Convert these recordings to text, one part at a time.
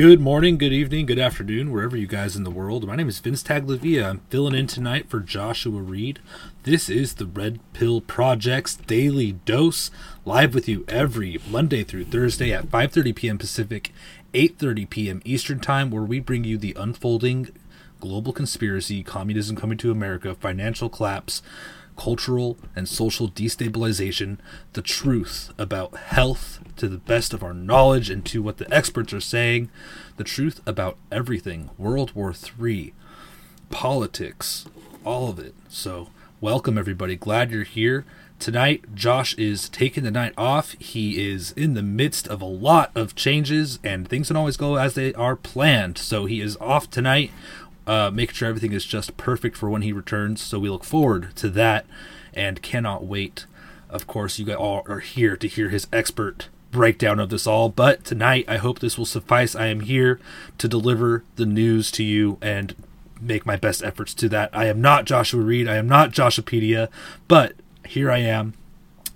Good morning, good evening, good afternoon, wherever you guys in the world. My name is Vince Tagliavia. I'm filling in tonight for Joshua Reed. This is the Red Pill Project's daily dose, live with you every Monday through Thursday at 5:30 p.m. Pacific, 8:30 p.m. Eastern Time, where we bring you the unfolding global conspiracy, communism coming to America, financial collapse, cultural and social destabilization, the truth about health to the best of our knowledge and to what the experts are saying, the truth about everything, World War III, politics, all of it. So, welcome everybody. Glad you're here. Tonight, Josh is taking the night off. He is in the midst of a lot of changes, and things don't always go as they are planned. So, he is off tonight uh, making sure everything is just perfect for when he returns. So we look forward to that and cannot wait. Of course, you guys all are here to hear his expert breakdown of this all. But tonight, I hope this will suffice. I am here to deliver the news to you and make my best efforts to that. I am not Joshua Reed. I am not Joshupedia, but here I am.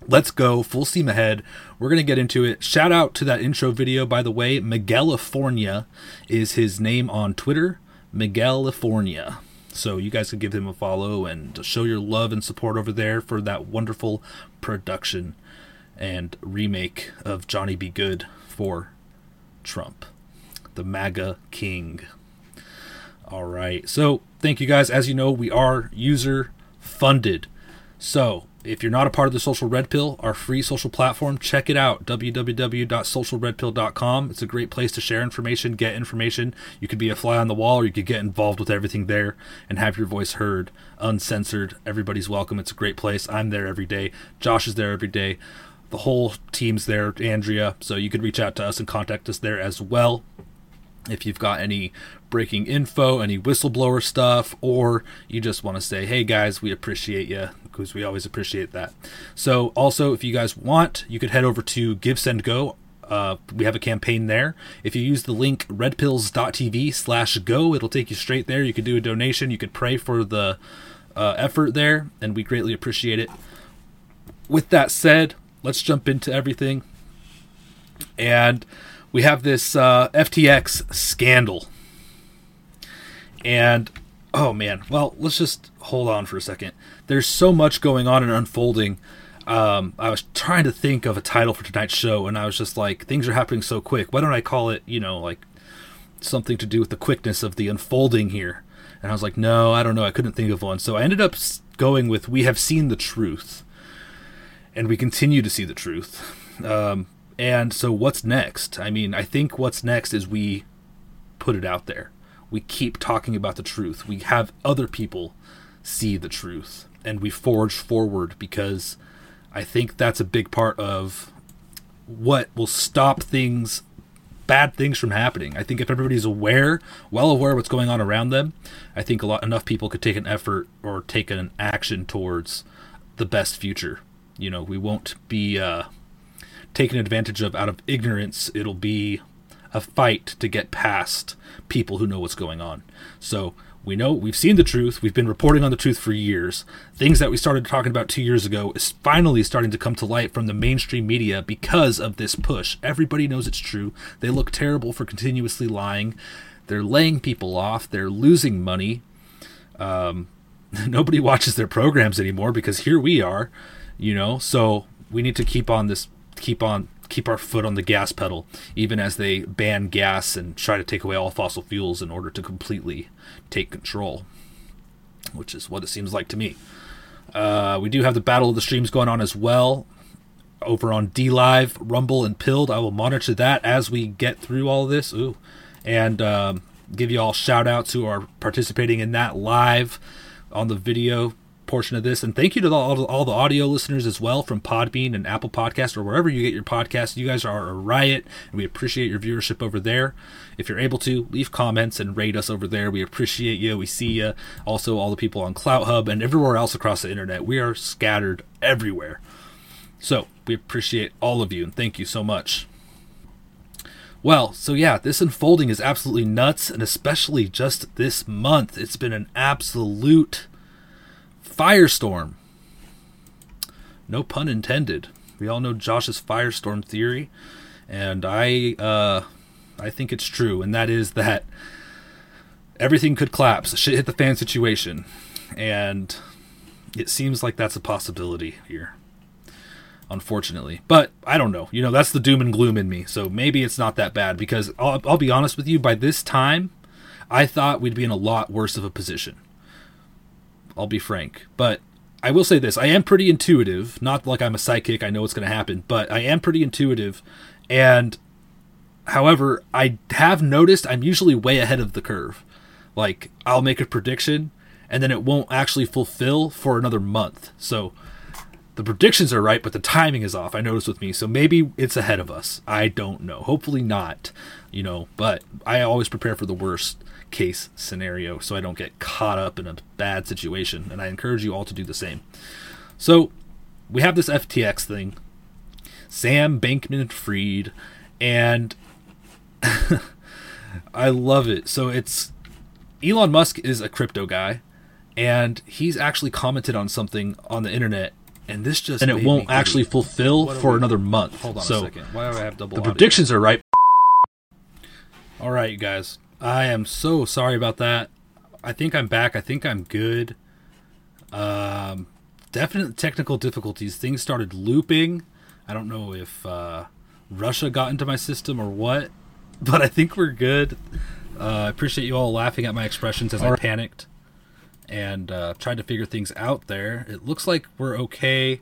Let's go full steam ahead. We're going to get into it. Shout out to that intro video, by the way. Miguelifornia is his name on Twitter. Miguelifornia. So you guys can give him a follow and show your love and support over there for that wonderful production and remake of Johnny Be Good for Trump, the MAGA King. All right. So thank you guys. As you know, we are user funded. So if you're not a part of the Social Red Pill, our free social platform, check it out. www.socialredpill.com. It's a great place to share information, get information. You could be a fly on the wall or you could get involved with everything there and have your voice heard, uncensored. Everybody's welcome. It's a great place. I'm there every day. Josh is there every day. The whole team's there, Andrea. So you could reach out to us and contact us there as well. if you've got any breaking info, any whistleblower stuff, or you just want to say, hey guys, we appreciate you, because we always appreciate that. So, also, if you guys want, you could head over to GiveSendGo. Uh, we have a campaign there. If you use the link redpills.tv slash go, it'll take you straight there. You could do a donation. You could pray for the uh, effort there, and we greatly appreciate it. With that said, let's jump into everything. And we have this uh, FTX scandal. And oh man, well, let's just hold on for a second. There's so much going on and unfolding. Um, I was trying to think of a title for tonight's show, and I was just like, things are happening so quick. Why don't I call it, you know, like something to do with the quickness of the unfolding here? And I was like, no, I don't know. I couldn't think of one. So I ended up going with We Have Seen the Truth. And we continue to see the truth. Um, and so what's next? I mean, I think what's next is we put it out there. We keep talking about the truth. We have other people see the truth. And we forge forward because I think that's a big part of what will stop things bad things from happening. I think if everybody's aware, well aware what's going on around them, I think a lot enough people could take an effort or take an action towards the best future. You know, we won't be uh, taken advantage of out of ignorance. It'll be a fight to get past people who know what's going on. So we know we've seen the truth. We've been reporting on the truth for years. Things that we started talking about two years ago is finally starting to come to light from the mainstream media because of this push. Everybody knows it's true. They look terrible for continuously lying. They're laying people off. They're losing money. Um, nobody watches their programs anymore because here we are, you know. So we need to keep on this, keep on, keep our foot on the gas pedal, even as they ban gas and try to take away all fossil fuels in order to completely take control, which is what it seems like to me. Uh, we do have the Battle of the Streams going on as well over on DLive, Rumble, and Pilled. I will monitor that as we get through all this. Ooh, and um, give you all shout outs who are participating in that live on the video portion of this. And thank you to all, all the audio listeners as well from Podbean and Apple Podcast or wherever you get your podcast. You guys are a riot, and we appreciate your viewership over there. If you're able to, leave comments and rate us over there. We appreciate you. We see you. Also, all the people on CloutHub and everywhere else across the internet. We are scattered everywhere. So we appreciate all of you and thank you so much. Well, so yeah, this unfolding is absolutely nuts, and especially just this month, it's been an absolute firestorm. No pun intended. We all know Josh's firestorm theory, and I uh, I think it's true, and that is that everything could collapse, shit hit the fan situation, and it seems like that's a possibility here unfortunately. But I don't know. You know, that's the doom and gloom in me. So maybe it's not that bad because I'll, I'll be honest with you. By this time, I thought we'd be in a lot worse of a position. I'll be frank. But I will say this I am pretty intuitive. Not like I'm a psychic, I know what's going to happen, but I am pretty intuitive. And however, I have noticed I'm usually way ahead of the curve. Like, I'll make a prediction and then it won't actually fulfill for another month. So the predictions are right, but the timing is off. I noticed with me, so maybe it's ahead of us. I don't know. Hopefully not, you know. But I always prepare for the worst case scenario, so I don't get caught up in a bad situation. And I encourage you all to do the same. So we have this FTX thing, Sam Bankman-Fried, and I love it. So it's Elon Musk is a crypto guy, and he's actually commented on something on the internet and this just and it won't actually fulfill for we- another month. Hold on so a second. Why do I have double the audio? predictions are right. All right, you guys. I am so sorry about that. I think I'm back. I think I'm good. Um, definite technical difficulties. Things started looping. I don't know if uh, Russia got into my system or what, but I think we're good. Uh, I appreciate you all laughing at my expressions as I panicked and uh, tried to figure things out there. It looks like we're okay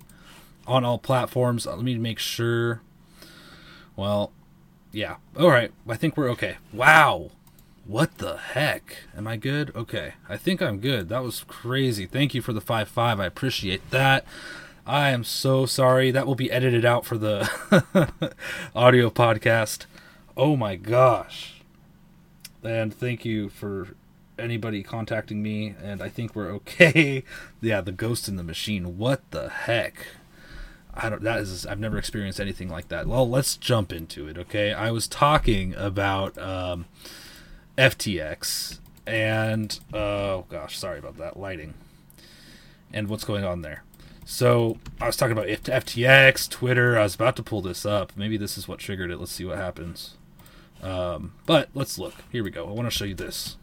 on all platforms. Let me make sure. Well, yeah. All right. I think we're okay. Wow. What the heck? Am I good? Okay. I think I'm good. That was crazy. Thank you for the 5 5. I appreciate that. I am so sorry. That will be edited out for the audio podcast. Oh my gosh. and thank you for anybody contacting me. And I think we're okay. yeah, the ghost in the machine. What the heck? I don't. That is. I've never experienced anything like that. Well, let's jump into it. Okay, I was talking about um, FTX and oh gosh, sorry about that lighting and what's going on there. So I was talking about FTX, Twitter. I was about to pull this up. Maybe this is what triggered it. Let's see what happens. Um, but let's look. Here we go. I want to show you this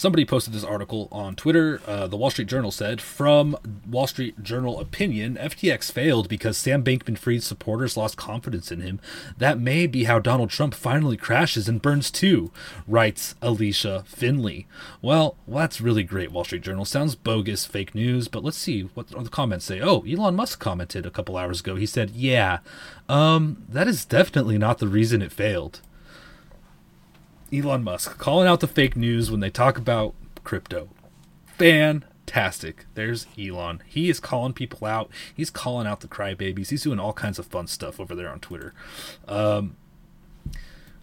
somebody posted this article on Twitter. Uh, the Wall Street Journal said, from Wall Street Journal opinion, FTX failed because Sam Bankman Fried's supporters lost confidence in him. That may be how Donald Trump finally crashes and burns too, writes Allysia Finley. Well, well, that's really great, Wall Street Journal. Sounds bogus, fake news, but let's see what the comments say. Oh, Elon Musk commented a couple hours ago. He said, yeah, um, that is definitely not the reason it failed. Elon Musk calling out the fake news when they talk about crypto. Fantastic. There's Elon. He is calling people out. He's calling out the crybabies. He's doing all kinds of fun stuff over there on Twitter. Um,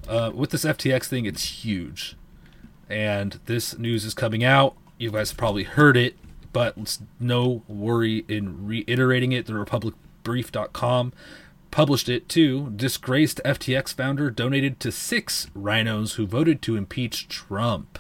uh, with this FTX thing, it's huge. And this news is coming out. You guys have probably heard it, but no worry in reiterating it. The republicbrief.com published it too. Disgraced FTX founder donated to six RINOs who voted to impeach Trump.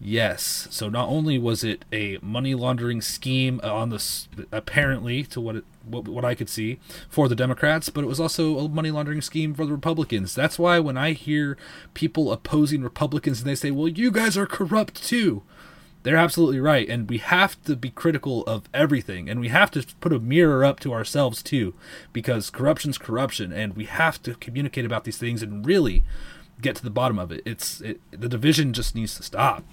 Yes, so not only was it a money laundering scheme on this, apparently to what it, what, what I could see for the Democrats, but it was also a money laundering scheme for the Republicans. That's why when I hear people opposing Republicans and they say, "Well, you guys are corrupt too," they're absolutely right and we have to be critical of everything and we have to put a mirror up to ourselves too because corruption's corruption and we have to communicate about these things and really get to the bottom of it. It's it, the division just needs to stop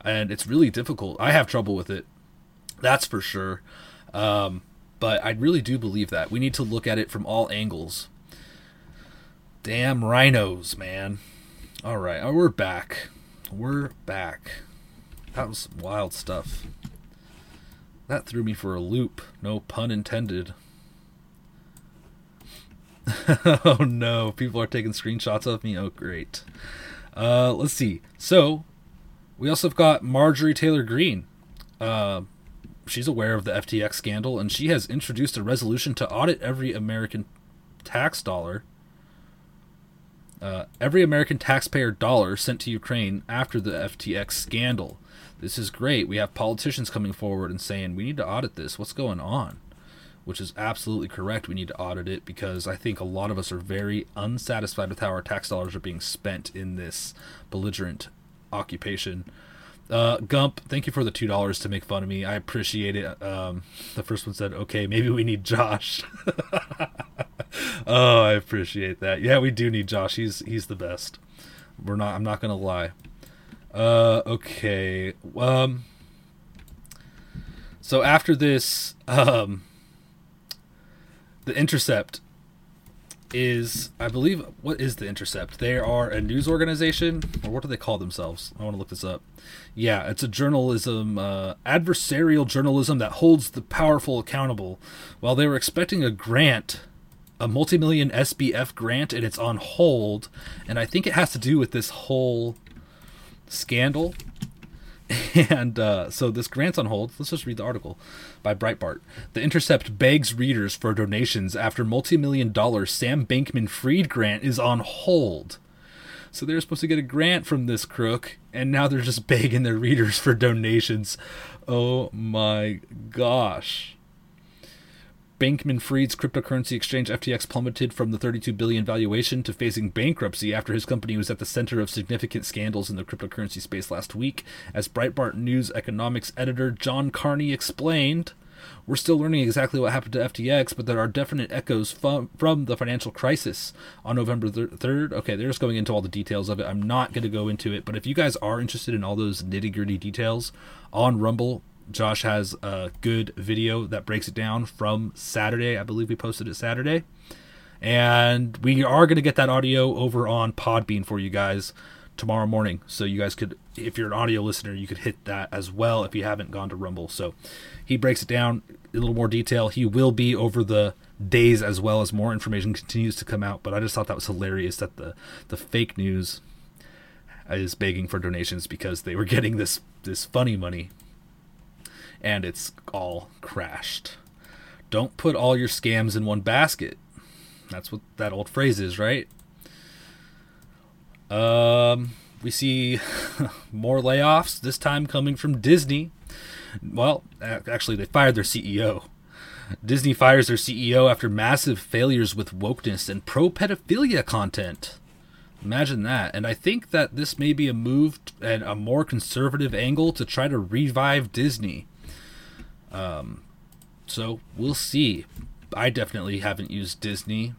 and it's really difficult. I have trouble with it that's for sure um, but i really do believe that. We need to look at it from all angles. Damn RINOs man. All right we're back. We're back that was wild stuff. That threw me for a loop. No pun intended. oh no, people are taking screenshots of me. Oh great. Uh, let's see. So, we also have got Marjorie Taylor Greene. Uh, she's aware of the FTX scandal, and she has introduced a resolution to audit every American tax dollar. Uh, every American taxpayer dollar sent to Ukraine after the FTX scandal this is great. We have politicians coming forward and saying we need to audit this. What's going on? Which is absolutely correct. We need to audit it because I think a lot of us are very unsatisfied with how our tax dollars are being spent in this belligerent occupation. Uh, Gump, thank you for the two dollars to make fun of me. I appreciate it. Um, the first one said, "Okay, maybe we need Josh." oh, I appreciate that. Yeah, we do need Josh. He's he's the best. We're not. I'm not gonna lie. Uh, okay. Um. So after this, um, the Intercept is, I believe, what is the Intercept? They are a news organization, or what do they call themselves? I want to look this up. Yeah, it's a journalism, uh, adversarial journalism that holds the powerful accountable. While they were expecting a grant, a multi-million SBF grant, and it's on hold, and I think it has to do with this whole scandal. And uh, so this grant's on hold. Let's just read the article by Breitbart. The Intercept begs readers for donations after multi-million dollar Sam Bankman-Fried grant is on hold. So they're supposed to get a grant from this crook, and now they're just begging their readers for donations. Oh my gosh. Bankman Fried's cryptocurrency exchange FTX plummeted from the 32 billion valuation to facing bankruptcy after his company was at the center of significant scandals in the cryptocurrency space last week. As Breitbart News economics editor John Carney explained, we're still learning exactly what happened to FTX, but there are definite echoes from, from the financial crisis on November 3rd. Okay, they're just going into all the details of it. I'm not going to go into it, but if you guys are interested in all those nitty gritty details on Rumble, Josh has a good video that breaks it down from Saturday. I believe we posted it Saturday. And we are going to get that audio over on Podbean for you guys tomorrow morning. So you guys could, if you're an audio listener, you could hit that as well if you haven't gone to Rumble. So he breaks it down a little more detail. He will be over the days as well as more information continues to come out. But I just thought that was hilarious that the, the fake news is begging for donations because they were getting this this funny money, and it's all crashed. Don't put all your scams in one basket. That's what that old phrase is, right? Um, we see more layoffs. This time coming from Disney. Well, actually, they fired their CEO. Disney fires their CEO after massive failures with wokeness and pro pedophilia content. Imagine that. And I think that this may be a move and a more conservative angle to try to revive Disney. Um, so we'll see. I definitely haven't used Disney,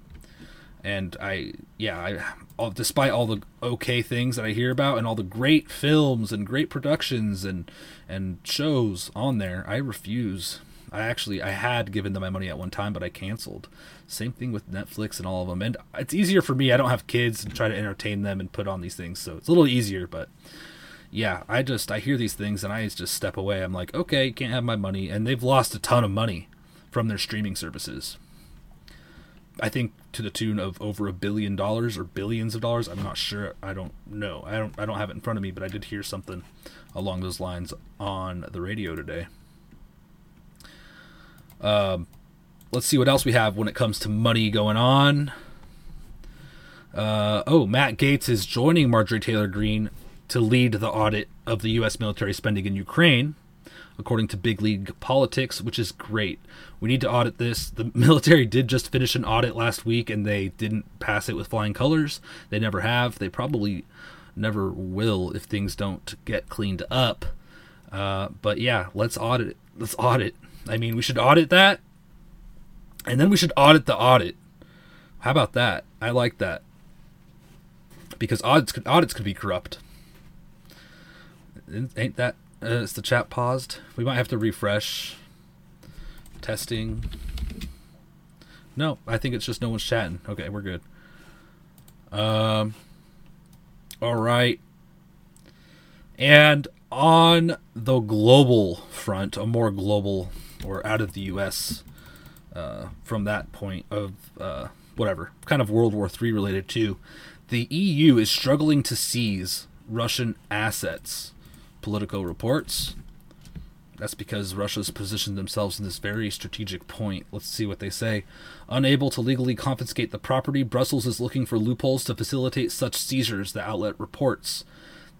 and I yeah I all, despite all the okay things that I hear about and all the great films and great productions and and shows on there, I refuse. I actually I had given them my money at one time, but I canceled. Same thing with Netflix and all of them. And it's easier for me. I don't have kids and try to entertain them and put on these things, so it's a little easier. But yeah, I just I hear these things and I just step away. I'm like, okay, can't have my money, and they've lost a ton of money from their streaming services. I think to the tune of over a billion dollars or billions of dollars. I'm not sure. I don't know. I don't. I don't have it in front of me, but I did hear something along those lines on the radio today. Um, let's see what else we have when it comes to money going on. Uh, oh, Matt Gaetz is joining Marjorie Taylor Greene to lead the audit of the U.S. military spending in Ukraine, according to Big League Politics, which is great. We need to audit this. The military did just finish an audit last week and they didn't pass it with flying colors. They never have. They probably never will if things don't get cleaned up. Uh, but yeah, let's audit it. Let's audit. I mean, we should audit that, and then we should audit the audit. How about that? I like that because audits could, audits could be corrupt. Ain't that? Uh, is the chat paused? We might have to refresh. Testing. No, I think it's just no one's chatting. Okay, we're good. Um. All right. And on the global front, a more global or out of the U.S. Uh, from that point of uh, whatever kind of World War III related to, the EU is struggling to seize Russian assets. Politico reports. That's because Russia's positioned themselves in this very strategic point. Let's see what they say. Unable to legally confiscate the property, Brussels is looking for loopholes to facilitate such seizures, the outlet reports.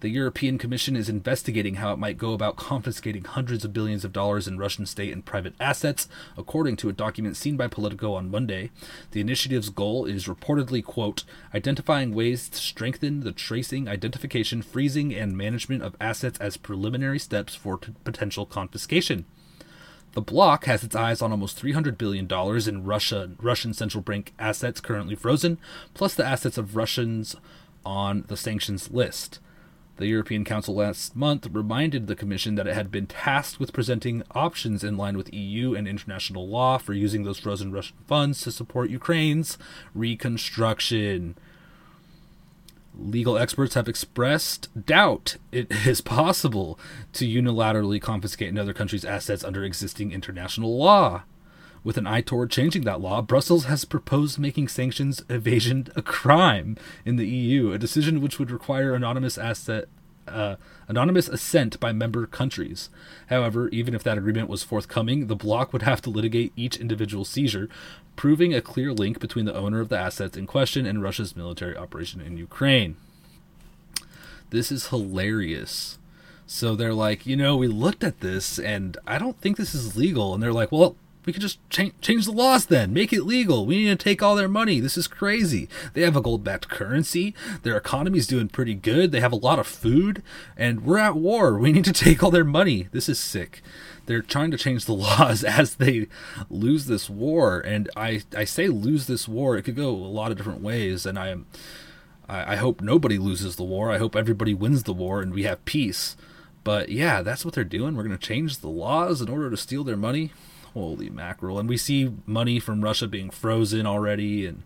The European Commission is investigating how it might go about confiscating hundreds of billions of dollars in Russian state and private assets, according to a document seen by Politico on Monday. The initiative's goal is reportedly, quote, identifying ways to strengthen the tracing, identification, freezing, and management of assets as preliminary steps for t- potential confiscation. The bloc has its eyes on almost $300 billion in Russia, Russian central bank assets currently frozen, plus the assets of Russians on the sanctions list. The European Council last month reminded the Commission that it had been tasked with presenting options in line with EU and international law for using those frozen Russian funds to support Ukraine's reconstruction. Legal experts have expressed doubt it is possible to unilaterally confiscate another country's assets under existing international law. With an eye toward changing that law, Brussels has proposed making sanctions evasion a crime in the EU, a decision which would require anonymous asset uh, anonymous assent by member countries. However, even if that agreement was forthcoming, the bloc would have to litigate each individual seizure, proving a clear link between the owner of the assets in question and Russia's military operation in Ukraine. This is hilarious. So they're like, you know, we looked at this and I don't think this is legal. And they're like, well, we could just change change the laws then, make it legal. We need to take all their money. This is crazy. They have a gold backed currency. Their economy's doing pretty good. They have a lot of food, and we're at war. We need to take all their money. This is sick. They're trying to change the laws as they lose this war, and I I say lose this war. It could go a lot of different ways, and I am. I I hope nobody loses the war. I hope everybody wins the war and we have peace. But yeah, that's what they're doing. We're going to change the laws in order to steal their money. Holy mackerel. And we see money from Russia being frozen already, and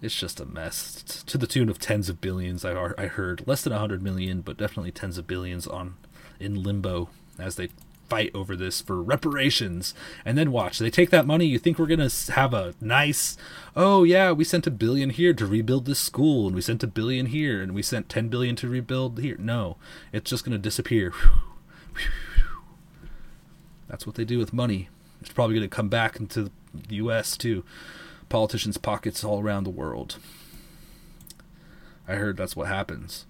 it's just a mess to the tune of tens of billions. I, I heard less than 100 million, but definitely tens of billions on in limbo as they fight over this for reparations. And then watch, they take that money. You think we're gonna have a nice, oh yeah, we sent a billion here to rebuild this school, and we sent a billion here, and we sent ten billion to rebuild here. No, it's just gonna disappear. That's what they do with money. It's probably going to come back into the U.S. too. Politicians' pockets all around the world. I heard that's what happens.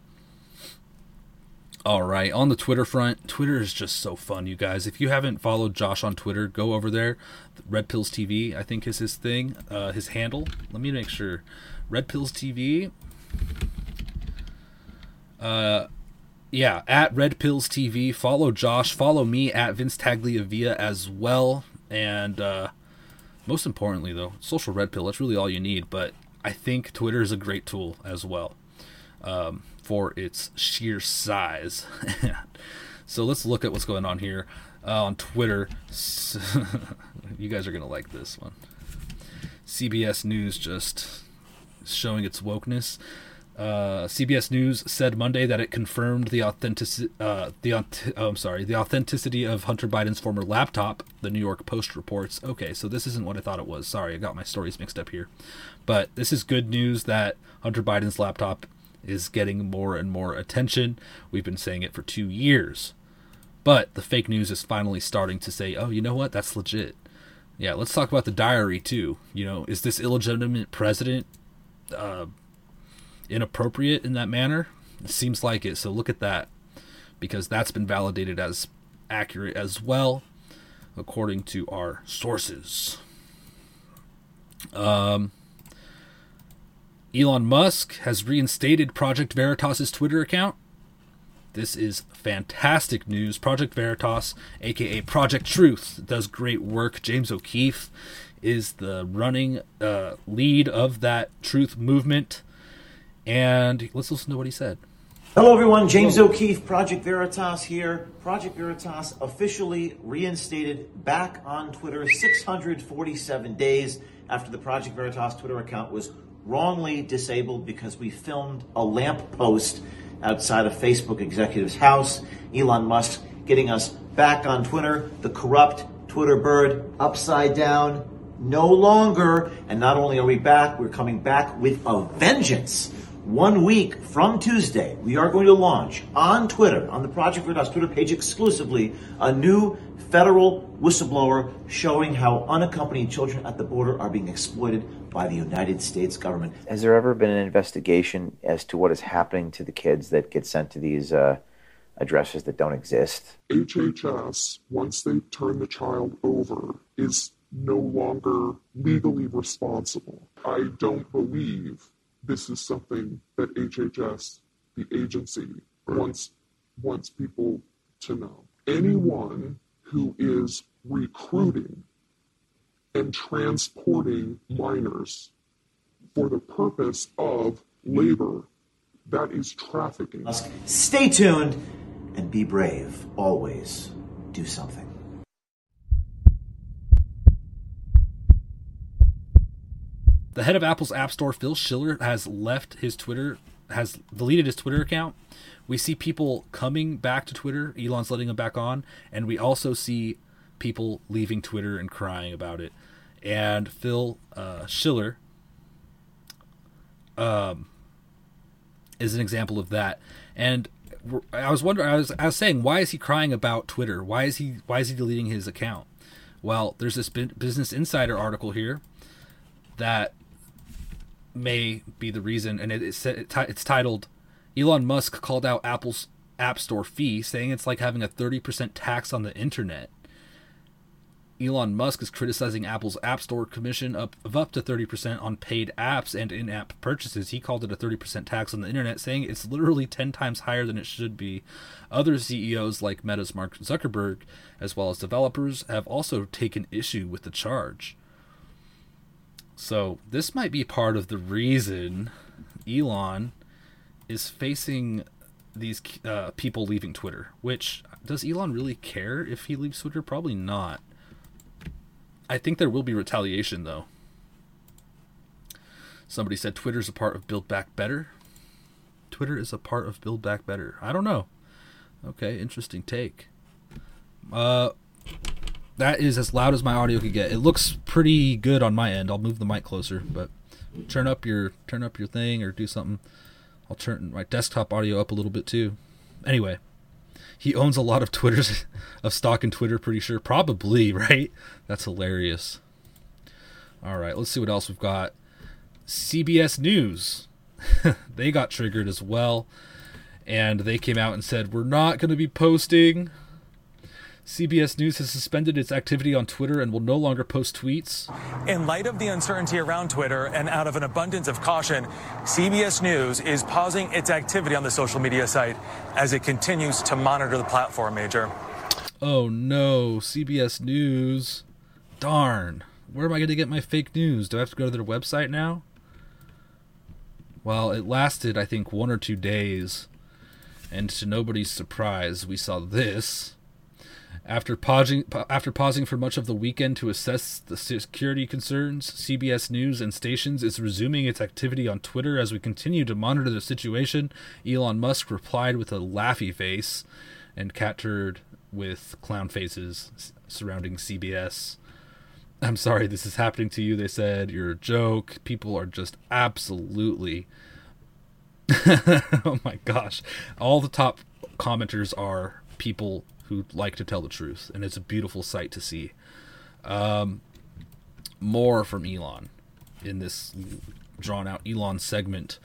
All right, on the Twitter front, Twitter is just so fun, you guys. If you haven't followed Josh on Twitter, go over there. Red Pills TV, I think, is his thing, uh, his handle. Let me make sure. Red Pills TV. Uh, yeah, at Red Pills TV. Follow Josh. Follow me at Vince Tagliavia as well. And uh, most importantly, though, social red pill. That's really all you need. But I think Twitter is a great tool as well um, for its sheer size. so let's look at what's going on here uh, on Twitter. you guys are gonna like this one. CBS News just showing its wokeness. Uh, CBS News said Monday that it confirmed the authenticity, uh, the oh, I'm sorry, the authenticity of Hunter Biden's former laptop. The New York Post reports. Okay, so this isn't what I thought it was. Sorry, I got my stories mixed up here. But this is good news that Hunter Biden's laptop is getting more and more attention. We've been saying it for two years, but the fake news is finally starting to say, "Oh, you know what? That's legit." Yeah, let's talk about the diary too. You know, is this illegitimate president? Uh, inappropriate in that manner? It seems like it. So look at that because that's been validated as accurate as well, according to our sources. Um, Elon Musk has reinstated Project Veritas's Twitter account. This is fantastic news. Project Veritas, aka Project Truth, does great work. James O'Keefe is the running uh, lead of that truth movement. And let's listen to what he said. Hello, everyone. James O'Keefe, Project Veritas here. Project Veritas officially reinstated back on Twitter 647 days after the Project Veritas Twitter account was wrongly disabled because we filmed a lamp post outside of Facebook executive's house. Elon Musk getting us back on Twitter. The corrupt Twitter bird upside down. No longer. And not only are we back, we're coming back with a vengeance. One week from Tuesday, we are going to launch on Twitter, on the Project for Veritas Twitter page exclusively, a new federal whistleblower showing how unaccompanied children at the border are being exploited by the United States government. Has there ever been an investigation as to what is happening to the kids that get sent to these uh, addresses that don't exist? HHS, once they turn the child over, is no longer legally responsible. I don't believe this is something that HHS, the agency, wants wants people to know. Anyone who is recruiting and transporting minors for the purpose of labor, that is trafficking. Stay tuned and be brave. Always do something. The head of Apple's App Store, Phil Schiller, has left his Twitter, has deleted his Twitter account. We see people coming back to Twitter. Elon's letting them back on, and we also see people leaving Twitter and crying about it. And Phil uh, Schiller um, is an example of that. And I was wondering, I was, I was saying, why is he crying about Twitter? Why is he, why is he deleting his account? Well, there's this Business Insider article here that may be the reason, and it, it's it's titled "Elon Musk called out Apple's App Store fee, saying it's like having a 30% tax on the internet." Elon Musk is criticizing Apple's App Store commission up of up to 30% on paid apps and in-app purchases. He called it a 30% tax on the internet, saying it's literally 10 times higher than it should be. Other CEOs like Meta's Mark Zuckerberg, as well as developers, have also taken issue with the charge. So this might be part of the reason Elon is facing these uh, people leaving Twitter. Which does Elon really care if he leaves Twitter? Probably not. I think there will be retaliation though. Somebody said Twitter's a part of Build Back Better. Twitter is a part of Build Back Better. I don't know. Okay, interesting take. Uh, that is as loud as my audio could get. It looks pretty good on my end. I'll move the mic closer, but turn up your turn up your thing or do something. I'll turn my desktop audio up a little bit too. Anyway, he owns a lot of Twitters of stock in Twitter. Pretty sure, probably right. That's hilarious. All right, let's see what else we've got. CBS News, they got triggered as well, and they came out and said we're not going to be posting CBS News has suspended its activity on Twitter and will no longer post tweets. In light of the uncertainty around Twitter and out of an abundance of caution, CBS News is pausing its activity on the social media site as it continues to monitor the platform, Major. Oh no, CBS News. Darn. Where am I going to get my fake news? Do I have to go to their website now? Well, it lasted, I think, one or two days. And to nobody's surprise, we saw this. After pausing, after pausing for much of the weekend to assess the security concerns, CBS News and stations is resuming its activity on Twitter as we continue to monitor the situation. Elon Musk replied with a laughy face, and captured with clown faces surrounding CBS. I'm sorry this is happening to you, they said. You're a joke. People are just absolutely. oh my gosh. All the top commenters are people who like to tell the truth, and it's a beautiful sight to see. Um, more from Elon in this drawn out Elon segment.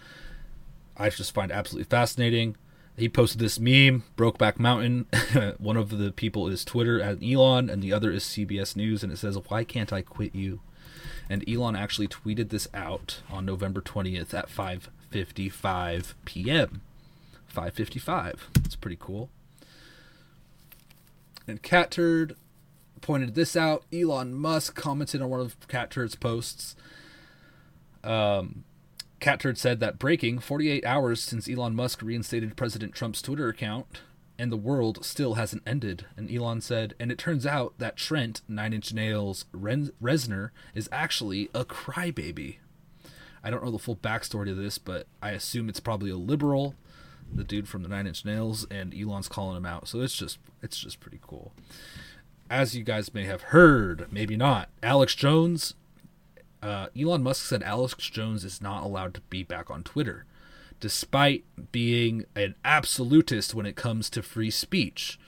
I just find absolutely fascinating. He posted this meme, Brokeback Mountain. One of the people is Twitter at Elon, and the other is CBS News, and it says, "Why can't I quit you?" And Elon actually tweeted this out on November 20th at 5:55 p.m. 5:55. It's pretty cool. And Cat Turd pointed this out. Elon Musk commented on one of Cat Turd's posts. Um, Cat Turd said that breaking 48 hours since Elon Musk reinstated President Trump's Twitter account, and the world still hasn't ended. And Elon said, and it turns out that Trent, Nine Inch Nails Ren- Reznor, is actually a crybaby. I don't know the full backstory to this, but I assume it's probably a liberal the dude from the Nine Inch Nails, and Elon's calling him out. So it's just it's just pretty cool. As you guys may have heard, maybe not, Alex Jones. Uh, Elon Musk said Alex Jones is not allowed to be back on Twitter, despite being an absolutist when it comes to free speech,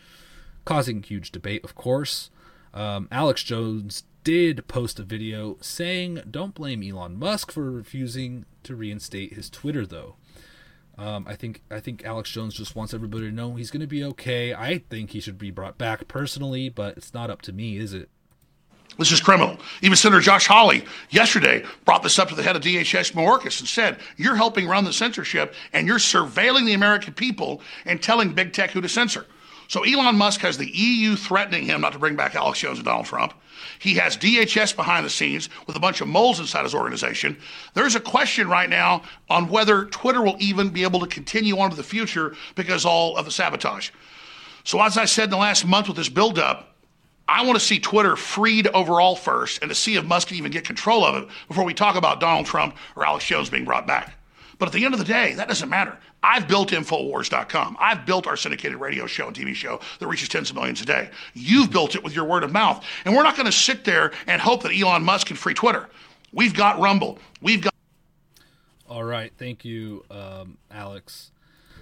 causing huge debate, of course. Um, Alex Jones did post a video saying, Don't blame Elon Musk for refusing to reinstate his Twitter, though. Um, I think I think Alex Jones just wants everybody to know he's going to be okay. I think he should be brought back personally, but it's not up to me, is it? This is criminal. Even Senator Josh Hawley yesterday brought this up to the head of DHS Mayorkas and said, You're helping run the censorship and you're surveilling the American people and telling big tech who to censor. So Elon Musk has the EU threatening him not to bring back Alex Jones and Donald Trump. He has DHS behind the scenes with a bunch of moles inside his organization. There's a question right now on whether Twitter will even be able to continue on to the future because all of the sabotage. So, as I said in the last month with this buildup, I want to see Twitter freed overall first and to see if Musk can even get control of it before we talk about Donald Trump or Alex Jones being brought back. But at the end of the day, that doesn't matter. I've built Infowars.com. I've built our syndicated radio show and TV show that reaches tens of millions a day. You've built it with your word of mouth. And we're not going to sit there and hope that Elon Musk can free Twitter. We've got Rumble. We've got. All right. Thank you, um, Alex.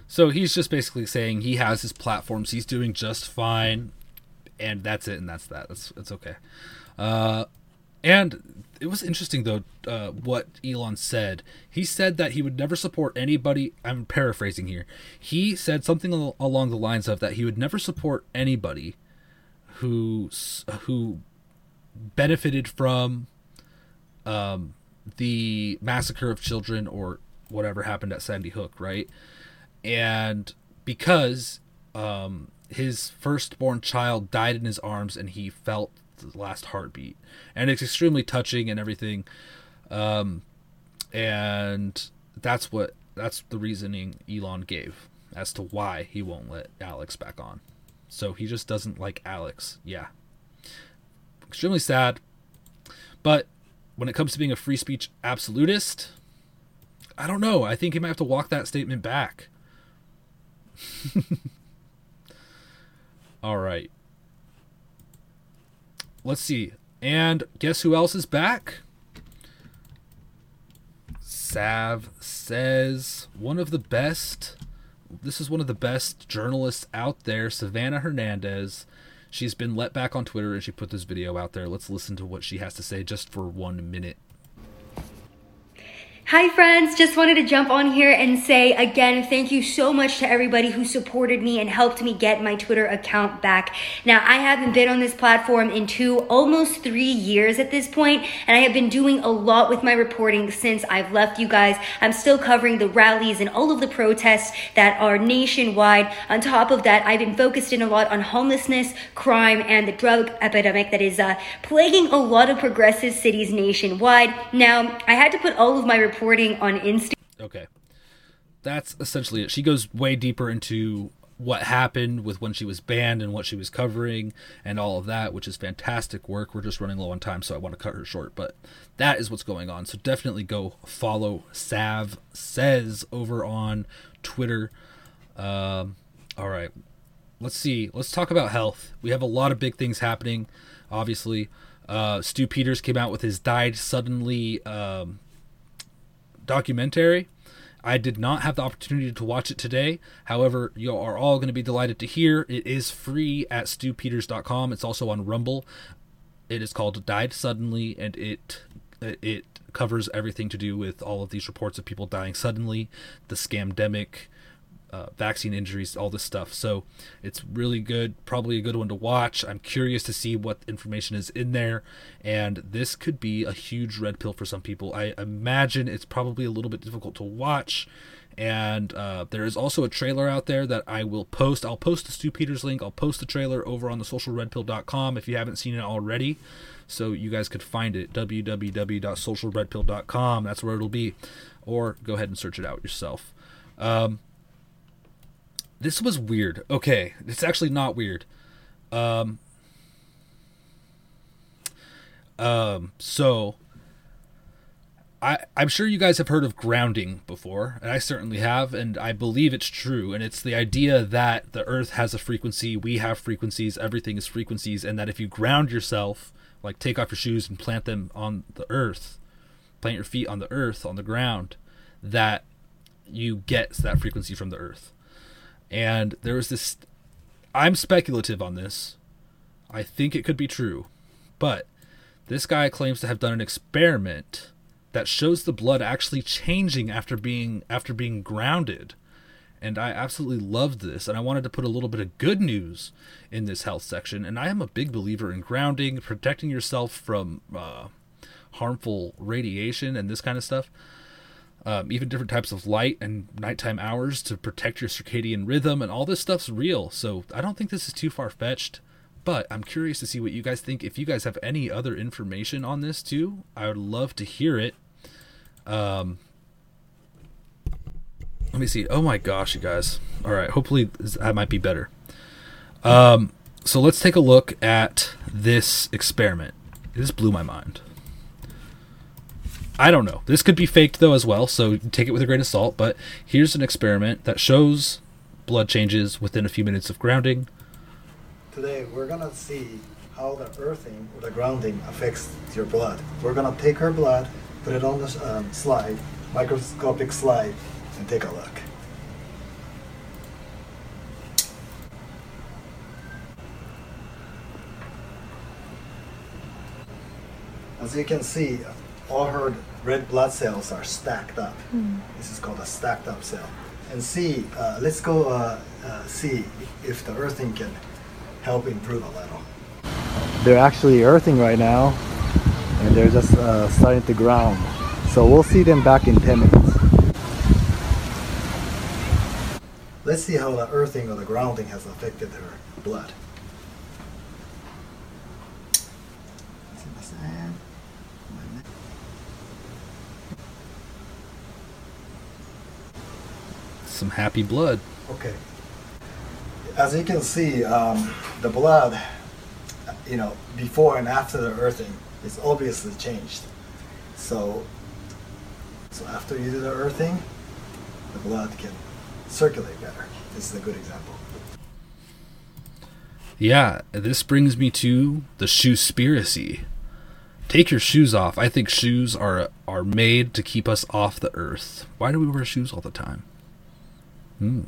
So he's just basically saying he has his platforms. He's doing just fine. And that's it. And that's that. That's, that's okay. Uh, and it was interesting though uh, what Elon said. He said that he would never support anybody. I'm paraphrasing here. He said something al- along the lines of that he would never support anybody who who benefited from um, the massacre of children or whatever happened at Sandy Hook, right? And because um, his firstborn child died in his arms and he felt last heartbeat, and it's extremely touching and everything. Um, and that's what that's the reasoning Elon gave as to why he won't let Alex back on. So he just doesn't like Alex. Yeah. Extremely sad. But when it comes to being a free speech absolutist, I don't know. I think he might have to walk that statement back. All right. Let's see. And guess who else is back? Sav says one of the best. This is one of the best journalists out there, Savannah Hernandez. She's been let back on Twitter and she put this video out there. Let's listen to what she has to say just for one minute. Hi, friends. Just wanted to jump on here and say again, thank you so much to everybody who supported me and helped me get my Twitter account back. Now, I haven't been on this platform in two, almost three years at this point, and I have been doing a lot with my reporting since I've left you guys. I'm still covering the rallies and all of the protests that are nationwide. On top of that, I've been focused in a lot on homelessness, crime, and the drug epidemic that is uh, plaguing a lot of progressive cities nationwide. Now, I had to put all of my reporting on Instagram. Okay. That's essentially it. She goes way deeper into what happened with when she was banned and what she was covering and all of that, which is fantastic work. We're just running low on time, so I want to cut her short, but that is what's going on. So definitely go follow Sav Says over on Twitter. Um, all right. Let's see. Let's talk about health. We have a lot of big things happening, obviously. Uh, Stew Peters came out with his Died Suddenly um, documentary. I did not have the opportunity to watch it today. However, you are all going to be delighted to hear it is free at stewpeters.com. It's also on Rumble. It is called Died Suddenly and it it covers everything to do with all of these reports of people dying suddenly, the scamdemic, uh, vaccine injuries, all this stuff. So it's really good, probably a good one to watch. I'm curious to see what information is in there, and this could be a huge red pill for some people. I imagine it's probably a little bit difficult to watch. And uh, there is also a trailer out there that I will post. I'll post the Stew Peters link. I'll post the trailer over on the socialredpill.com if you haven't seen it already. So you guys could find it www.socialredpill.com. That's where it'll be. Or go ahead and search it out yourself. Um, this was weird. Okay, it's actually not weird. Um, um, so I I'm sure you guys have heard of grounding before, and I certainly have, and I believe it's true. And it's the idea that the Earth has a frequency, we have frequencies, everything is frequencies, and that if you ground yourself, like take off your shoes and plant them on the Earth, plant your feet on the Earth, on the ground, that you get that frequency from the Earth and there was this i'm speculative on this. I think it could be true. But this guy claims to have done an experiment that shows the blood actually changing after being after being grounded. And i absolutely loved this. And i wanted to put a little bit of good news in this health section. And i am a big believer in grounding protecting yourself from uh, harmful radiation and this kind of stuff um, even different types of light and nighttime hours to protect your circadian rhythm, and all this stuff's real. So I don't think this is too far fetched. But I'm curious to see what you guys think. If you guys have any other information on this too, I would love to hear it. Um, let me see. Oh my gosh, you guys. All right, hopefully that might be better. Um, so let's take a look at this experiment. This blew my mind. I don't know. This could be faked though as well, so take it with a grain of salt. But here's an experiment that shows blood changes within a few minutes of grounding. Today we're gonna see how the earthing or the grounding affects your blood. We're gonna take her blood, put it on the um, slide, microscopic slide, and take a look. As you can see, all her red blood cells are stacked up. This is called a stacked up cell. And see, uh, let's go uh, uh, see if the earthing can help improve a little. They're actually earthing right now, and they're just uh, starting to ground. So we'll see them back in 10 minutes. Let's see how the earthing or the grounding has affected her blood. Some happy blood. Okay. As you can see, um, the blood, you know, before and after the earthing is obviously changed. So, so after you do the earthing, the blood can circulate better. This is a good example. yeah, this brings me to the shoespiracy. Take your shoes off. I think shoes are are made to keep us off the earth. Why do we wear shoes all the time? Hmm.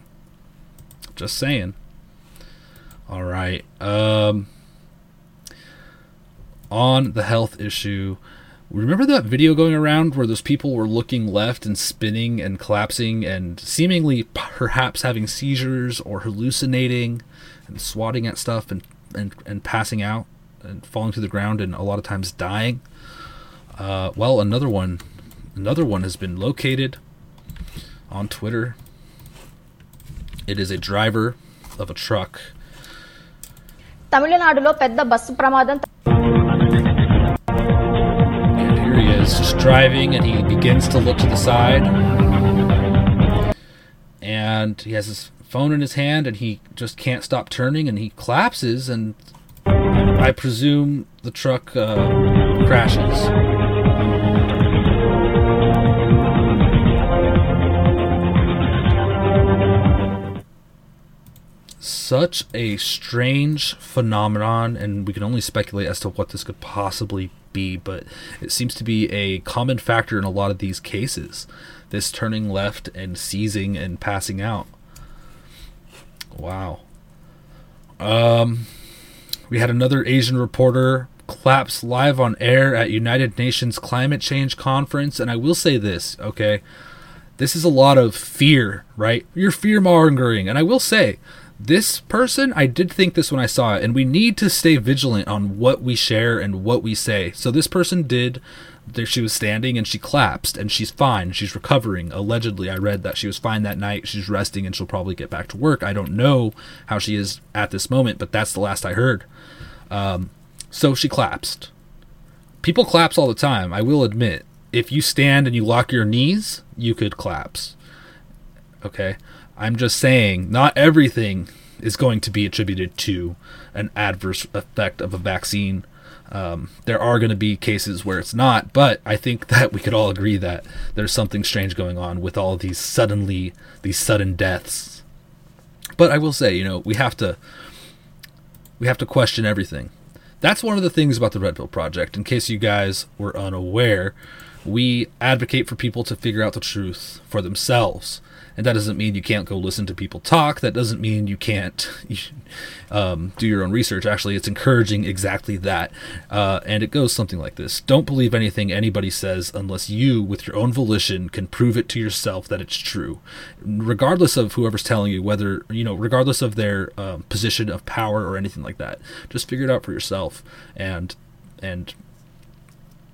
Just saying. All right. Um on the health issue, remember that video going around where those people were looking left and spinning and collapsing and seemingly perhaps having seizures or hallucinating and swatting at stuff and and, and passing out and falling to the ground and a lot of times dying. Uh, well, another one, another one has been located on Twitter. It is a driver of a truck. తమిళనాడులో పెద్ద bus ప్రమాదం And here he is, just driving, and he begins to look to the side. And he has his phone in his hand, and he just can't stop turning, and he collapses, and I presume the truck uh, crashes. Such a strange phenomenon, and we can only speculate as to what this could possibly be, but it seems to be a common factor in a lot of these cases. This turning left and seizing and passing out. Wow. Um, we had another Asian reporter collapse live on air at United Nations Climate Change Conference, and I will say this, okay? This is a lot of fear, right? You're fear mongering, and I will say, this person, I did think this when I saw it, and we need to stay vigilant on what we share and what we say. So this person did. There she was standing and she collapsed and she's fine. She's recovering. Allegedly, I read that she was fine that night. She's resting and she'll probably get back to work. I don't know how she is at this moment, but that's the last I heard. Um, so she collapsed. People collapse all the time. I will admit. If you stand and you lock your knees, you could collapse. Okay. I'm just saying, not everything is going to be attributed to an adverse effect of a vaccine. Um, there are going to be cases where it's not, but I think that we could all agree that there's something strange going on with all these suddenly these sudden deaths. But I will say, you know, we have to we have to question everything. That's one of the things about the Red Pill Project. In case you guys were unaware, we advocate for people to figure out the truth for themselves and that doesn't mean you can't go listen to people talk. That doesn't mean you can't um, do your own research. Actually it's encouraging exactly that. Uh, and it goes something like this. Don't believe anything anybody says unless you with your own volition can prove it to yourself that it's true. Regardless of whoever's telling you whether you know regardless of their um, position of power or anything like that just figure it out for yourself. And and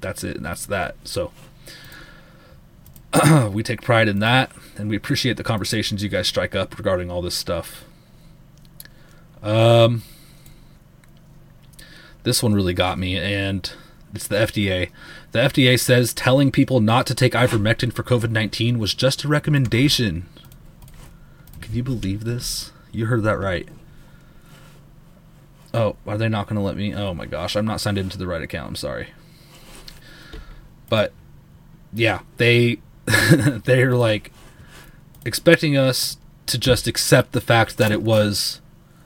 that's it. And that's that. So we take pride in that, and we appreciate the conversations you guys strike up regarding all this stuff. Um, this one really got me, and it's the FDA. The FDA says telling people not to take ivermectin for COVID 19 was just a recommendation. Can you believe this? You heard that right. Oh, are they not going to let me? Oh my gosh, I'm not signed into the right account. I'm sorry. But yeah, they they're like expecting us to just accept the fact that it was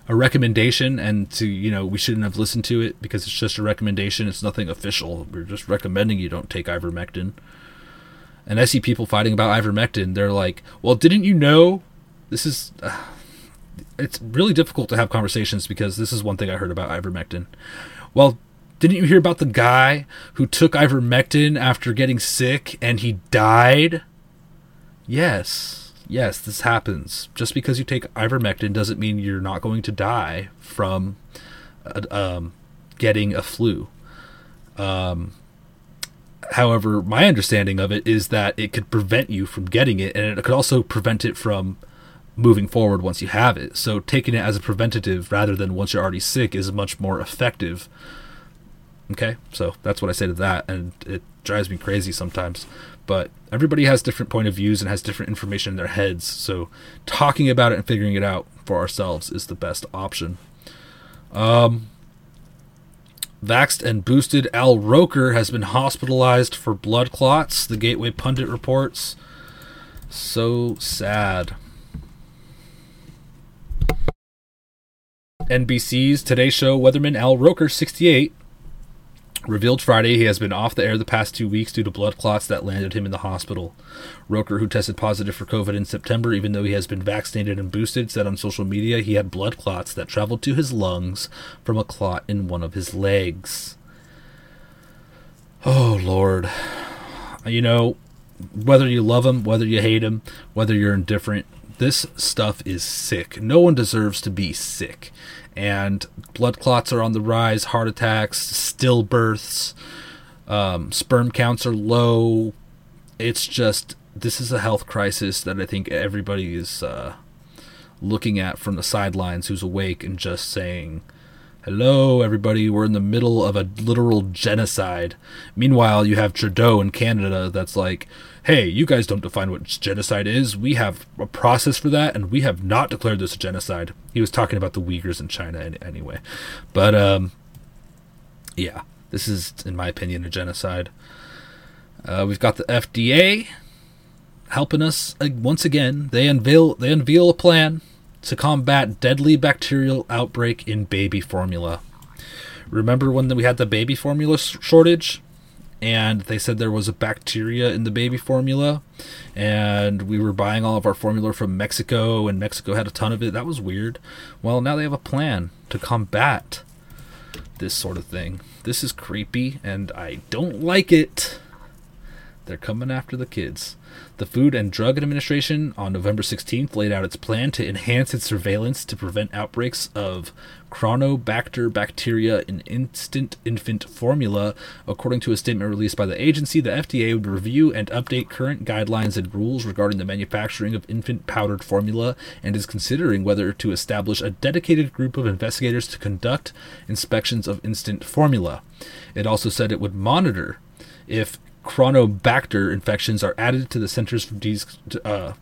a recommendation and to you know we shouldn't have listened to it because it's just a recommendation. It's nothing official. We're just recommending you don't take ivermectin. And i see people fighting about ivermectin. They're like well didn't you know this is uh, it's really difficult to have conversations because this is one thing i heard about ivermectin. Well didn't you hear about the guy who took ivermectin after getting sick and he died? Yes. Yes, this happens. Just because you take ivermectin doesn't mean you're not going to die from uh, um, getting a flu. Um, however, my understanding of it is that it could prevent you from getting it, and it could also prevent it from moving forward once you have it. So, taking it as a preventative rather than once you're already sick is much more effective Okay, so that's what I say to that, and it drives me crazy sometimes. But everybody has different point of views and has different information in their heads, so talking about it and figuring it out for ourselves is the best option. Um, Vaxed and boosted Al Roker has been hospitalized for blood clots. The Gateway Pundit reports. So sad. NBC's Today Show weatherman Al Roker, 68, revealed Friday he has been off the air the past two weeks due to blood clots that landed him in the hospital. Roker, who tested positive for COVID in September, even though he has been vaccinated and boosted, said on social media he had blood clots that traveled to his lungs from a clot in one of his legs. Oh, Lord. You know, whether you love him, whether you hate him, whether you're indifferent, this stuff is sick. No one deserves to be sick. And blood clots are on the rise, heart attacks, stillbirths, um, sperm counts are low. It's just, this is a health crisis that I think everybody is uh, looking at from the sidelines who's awake and just saying, Hello, everybody. We're in the middle of a literal genocide. Meanwhile, you have Trudeau in Canada that's like, hey, you guys don't define what genocide is. We have a process for that, and we have not declared this a genocide. He was talking about the Uyghurs in China anyway. But, um, yeah, this is, in my opinion, a genocide. Uh, we've got the FDA helping us uh, once again. They unveil they unveil a plan to combat deadly bacterial outbreak in baby formula. Remember when we had the baby formula shortage? And they said there was a bacteria in the baby formula, and we were buying all of our formula from Mexico, and Mexico had a ton of it. That was weird. Well, now they have a plan to combat this sort of thing. This is creepy, and I don't like it. They're coming after the kids. The Food and Drug Administration on November 16th laid out its plan to enhance its surveillance to prevent outbreaks of Cronobacter bacteria in instant infant formula. According to a statement released by the agency, the FDA would review and update current guidelines and rules regarding the manufacturing of infant powdered formula and is considering whether to establish a dedicated group of investigators to conduct inspections of instant formula. It also said it would monitor if Cronobacter infections are added to the Centers for Disease uh,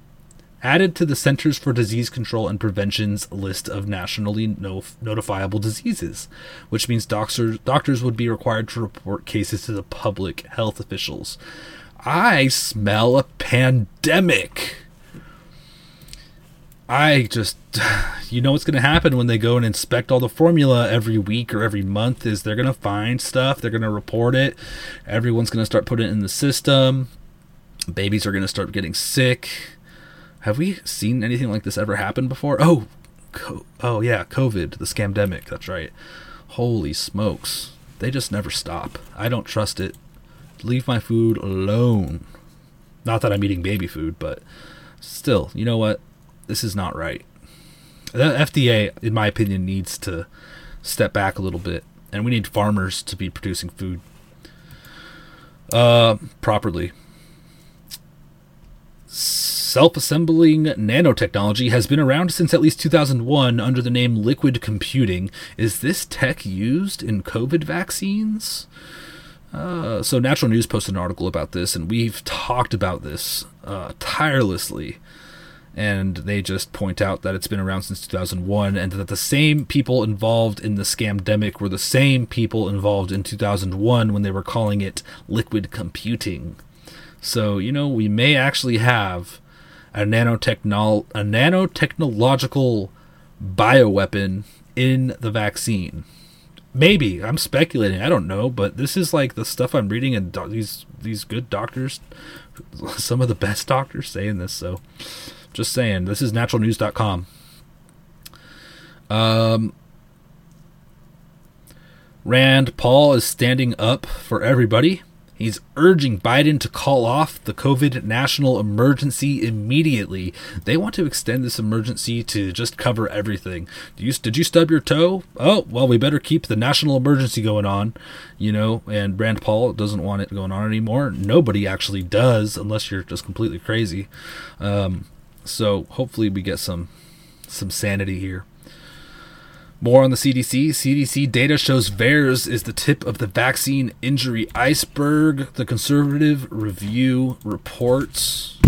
added to the Centers for Disease Control and Prevention's list of nationally no- notifiable diseases, which means doctors doctors would be required to report cases to the public health officials. I smell a pandemic. I just, you know what's going to happen when they go and inspect all the formula every week or every month is they're going to find stuff, they're going to report it, everyone's going to start putting it in the system, babies are going to start getting sick. Have we seen anything like this ever happen before? Oh, co- oh yeah, COVID, the scamdemic. That's right. Holy smokes, they just never stop. I don't trust it. Leave my food alone. Not that I'm eating baby food, but still, you know what? This is not right. The FDA, in my opinion, needs to step back a little bit, and we need farmers to be producing food uh, properly. Self assembling nanotechnology has been around since at least 2001 under the name liquid computing. Is this tech used in COVID vaccines? Uh, so, Natural News posted an article about this, and we've talked about this uh, tirelessly. And they just point out that it's been around since 2001, and that the same people involved in the scamdemic were the same people involved in 2001 when they were calling it liquid computing. So, you know, we may actually have a nanotechnol a nanotechnological bioweapon in the vaccine. Maybe I'm speculating. I don't know, but this is like the stuff I'm reading, and do- these these good doctors, some of the best doctors saying this. So, just saying, this is naturalnews.com. Um, Rand Paul is standing up for everybody. He's urging Biden to call off the COVID national emergency immediately. They want to extend this emergency to just cover everything. Did you, did you stub your toe? Oh, well, we better keep the national emergency going on, you know. And Rand Paul doesn't want it going on anymore. Nobody actually does, unless you're just completely crazy. Um, so hopefully we get some some sanity here. More on the CDC. CDC data shows VAERS is the tip of the vaccine injury iceberg. The conservative review reports.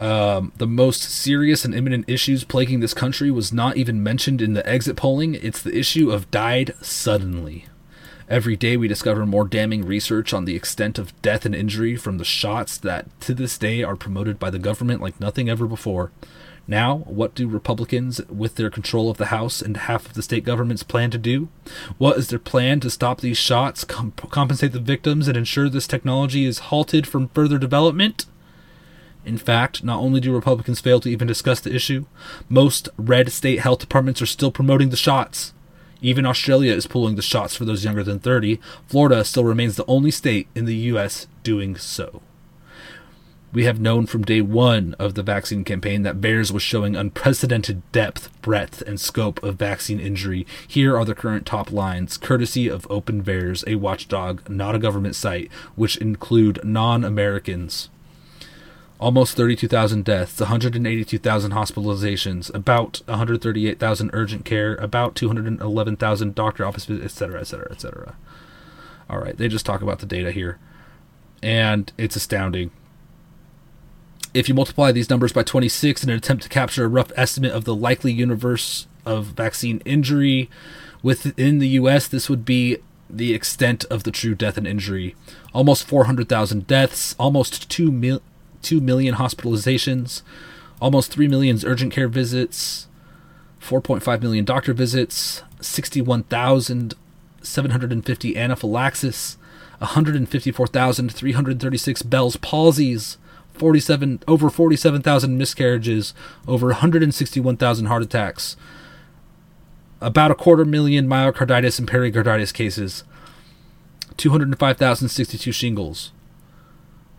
Um, the most serious and imminent issues plaguing this country was not even mentioned in the exit polling. It's the issue of died suddenly. Every day we discover more damning research on the extent of death and injury from the shots that to this day are promoted by the government like nothing ever before. Now, what do Republicans, with their control of the House and half of the state governments, plan to do? What is their plan to stop these shots, com- compensate the victims, and ensure this technology is halted from further development? In fact, not only do Republicans fail to even discuss the issue, most red state health departments are still promoting the shots. Even Australia is pulling the shots for those younger than 30. Florida still remains the only state in the U.S. doing so. We have known from day one of the vaccine campaign that VAERS was showing unprecedented depth, breadth, and scope of vaccine injury. Here are the current top lines, courtesy of Open VAERS, a watchdog, not a government site, which include non Americans. Almost 32,000 deaths, 182,000 hospitalizations, about 138,000 urgent care, about 211,000 doctor office visits, etc., etc., etc. All right, they just talk about the data here, and it's astounding. If you multiply these numbers by 26 in an attempt to capture a rough estimate of the likely universe of vaccine injury within the U.S., this would be the extent of the true death and injury. Almost 400,000 deaths, almost 2, mil- 2 million hospitalizations, almost 3 million urgent care visits, 4.5 million doctor visits, 61,750 anaphylaxis, 154,336 Bell's palsies, 47 over 47,000 miscarriages, over 161,000 heart attacks, about a quarter million myocarditis and pericarditis cases, 205,062 shingles,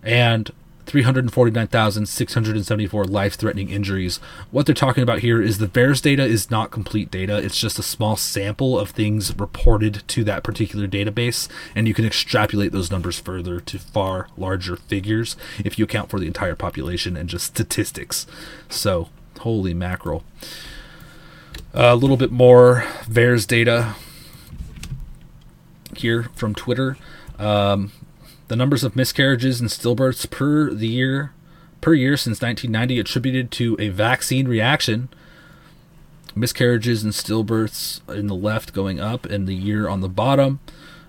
and 349,674 life threatening injuries. What they're talking about here is the VAERS data is not complete data. It's just a small sample of things reported to that particular database, and you can extrapolate those numbers further to far larger figures if you account for the entire population and just statistics. So, holy mackerel. A little bit more VAERS data here from Twitter. Um, the numbers of miscarriages and stillbirths per the year per year since 1990 attributed to a vaccine reaction. Miscarriages and stillbirths in the left going up, and the year on the bottom.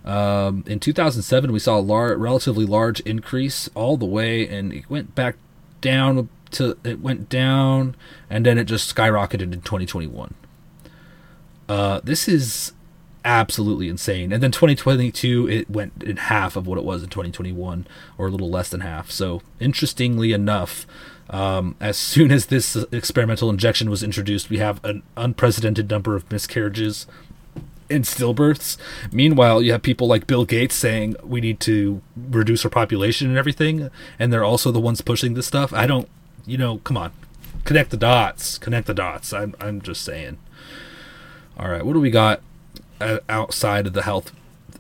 Um, in 2007, we saw a lar- relatively large increase all the way, and it went back down to it went down, and then it just skyrocketed in 2021. Uh, this is absolutely insane. And then 2022, it went in half of what it was in 2021, or a little less than half. So, interestingly enough, um, as soon as this experimental injection was introduced, we have an unprecedented number of miscarriages and stillbirths. Meanwhile, you have people like Bill Gates saying we need to reduce our population and everything, and they're also the ones pushing this stuff. I don't, you know, come on, connect the dots, connect the dots. I'm, I'm just saying. All right, what do we got outside of the health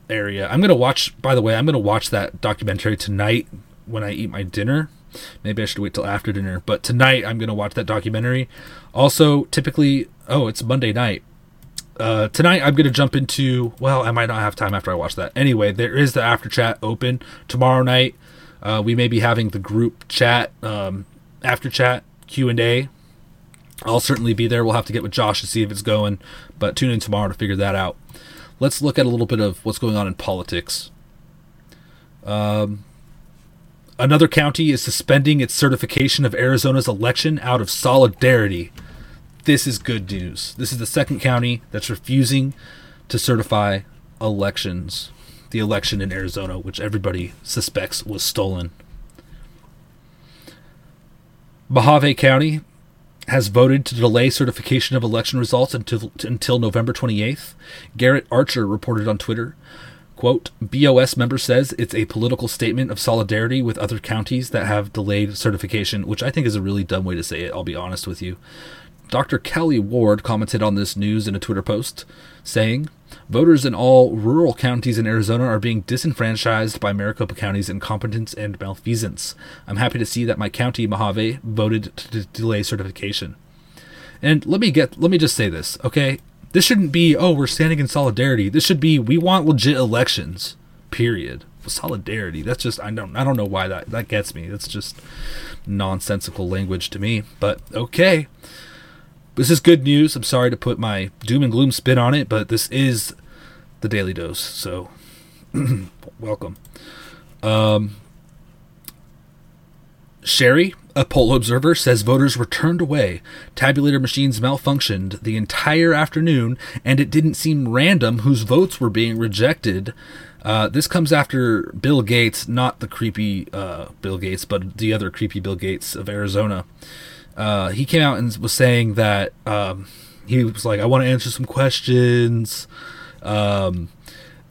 area? I'm gonna watch. By the way, I'm gonna watch that documentary tonight when I eat my dinner. Maybe I should wait till after dinner, but tonight I'm gonna watch that documentary. Also, typically, oh, it's Monday night. Uh, tonight I'm gonna jump into. Well, I might not have time after I watch that. Anyway, there is the after chat open tomorrow night. Uh, we may be having the group chat, um, after chat Q and A I'll certainly be there. We'll have to get with Josh to see if it's going, but tune in tomorrow to figure that out. Let's look at a little bit of what's going on in politics. Um, another county is suspending its certification of Arizona's election out of solidarity. This is good news. This is the second county that's refusing to certify elections, the election in Arizona, which everybody suspects was stolen. Mohave County has voted to delay certification of election results until until November 28th. Garrett Archer reported on Twitter, quote, BOS member says it's a political statement of solidarity with other counties that have delayed certification, which I think is a really dumb way to say it, I'll be honest with you. Dr. Kelli Ward commented on this news in a Twitter post, saying, Voters in all rural counties in Arizona are being disenfranchised by Maricopa County's incompetence and malfeasance. I'm happy to see that my county, Mohave, voted to d- delay certification. And let me get let me just say this, okay? This shouldn't be, oh, we're standing in solidarity. This should be we want legit elections. Period. Solidarity. That's just I don't I don't know why that that gets me. That's just nonsensical language to me. But okay. This is good news. I'm sorry to put my doom and gloom spin on it, but this is the daily dose. So, welcome. Um, Sherry, a poll observer, says voters were turned away. Tabulator machines malfunctioned the entire afternoon, and it didn't seem random whose votes were being rejected. Uh, this comes after Bill Gates, not the creepy uh, Bill Gates, but the other creepy Bill Gates of Arizona. Uh, he came out and was saying that um, he was like, I want to answer some questions. Um,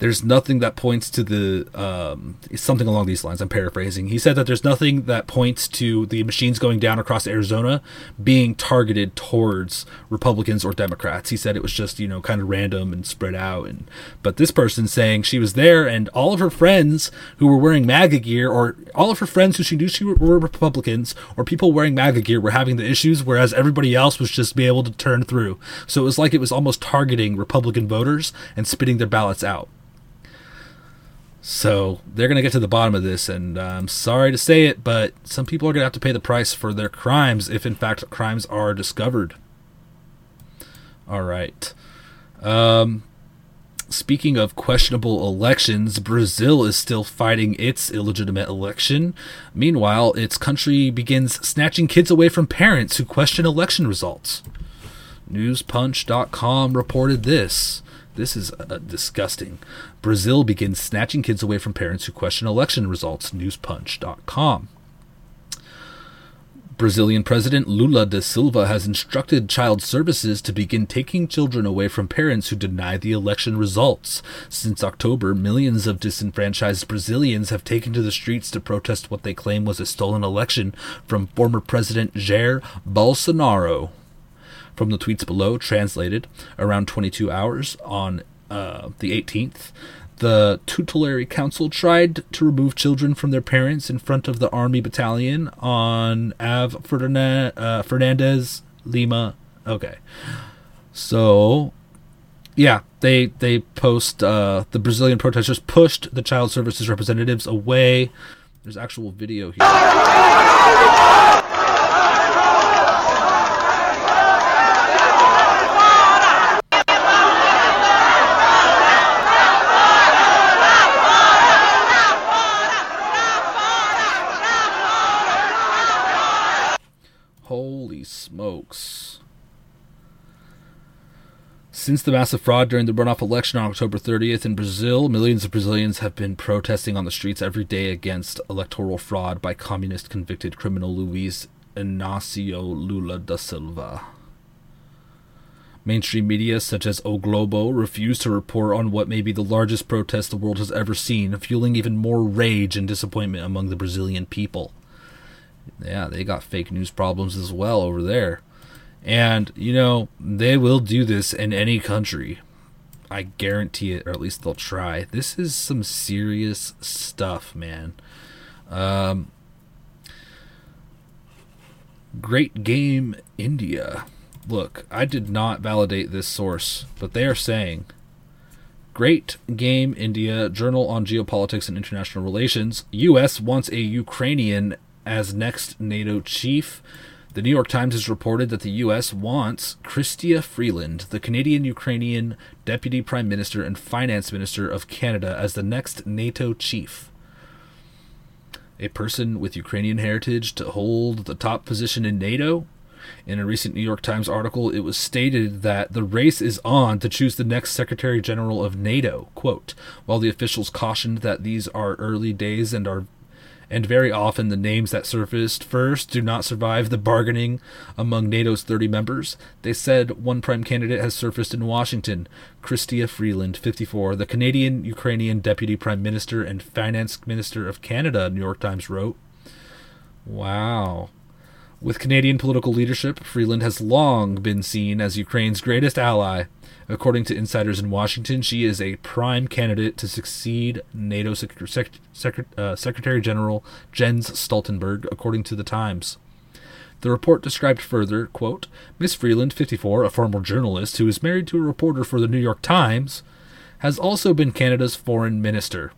there's nothing that points to the um, something along these lines. I'm paraphrasing. He said that there's nothing that points to the machines going down across Arizona being targeted towards Republicans or Democrats. He said it was just you know kind of random and spread out. And but this person saying she was there and all of her friends who were wearing MAGA gear or all of her friends who she knew she were, were Republicans or people wearing MAGA gear were having the issues, whereas everybody else was just be able to turn through. So it was like it was almost targeting Republican voters and spitting their ballots out. So they're going to get to the bottom of this, and I'm sorry to say it, but some people are going to have to pay the price for their crimes if, in fact, crimes are discovered. All right. Um, speaking of questionable elections, Brazil is still fighting its illegitimate election. Meanwhile, its country begins snatching kids away from parents who question election results. Newspunch.com reported this. This is uh, disgusting. Brazil begins snatching kids away from parents who question election results. Newspunch.com. Brazilian President Lula da Silva has instructed child services to begin taking children away from parents who deny the election results. Since October, millions of disenfranchised Brazilians have taken to the streets to protest what they claim was a stolen election from former President Jair Bolsonaro. From the tweets below, translated around 22 hours on uh, the 18th, the tutelary council tried to remove children from their parents in front of the army battalion on Av Ferdinand, uh, Fernandez Lima. Okay, so yeah, they they post uh, the Brazilian protesters pushed the child services representatives away. There's actual video here. Smokes. Since the massive fraud during the runoff election on October 30th in Brazil, millions of Brazilians have been protesting on the streets every day against electoral fraud by communist convicted criminal Luiz Inácio Lula da Silva. Mainstream media such as O Globo refuse to report on what may be the largest protest the world has ever seen, fueling even more rage and disappointment among the Brazilian people yeah, they got fake news problems as well over there. And, you know, they will do this in any country. I guarantee it, or at least they'll try. This is some serious stuff, man. Um, Great Game India. Look, I did not validate this source, but they are saying Great Game India, Journal on Geopolitics and International Relations. U.S. wants a Ukrainian as next NATO chief. The New York Times has reported that the U.S. wants Chrystia Freeland, the Canadian Ukrainian Deputy Prime Minister and Finance Minister of Canada, as the next NATO chief. A person with Ukrainian heritage to hold the top position in NATO? In a recent New York Times article, it was stated that the race is on to choose the next Secretary General of NATO. Quote, while the officials cautioned that these are early days and are and very often the names that surfaced first do not survive the bargaining among NATO's 30 members. They said one prime candidate has surfaced in Washington, Chrystia Freeland, 54, the Canadian Ukrainian Deputy Prime Minister and Finance Minister of Canada, New York Times wrote. Wow. With Canadian political leadership, Freeland has long been seen as Ukraine's greatest ally. According to insiders in Washington, she is a prime candidate to succeed NATO Sec- Sec- Sec- uh, Secretary General Jens Stoltenberg, according to the Times. The report described further, quote, Miss Freeland, 54, a former journalist who is married to a reporter for the New York Times, has also been Canada's foreign minister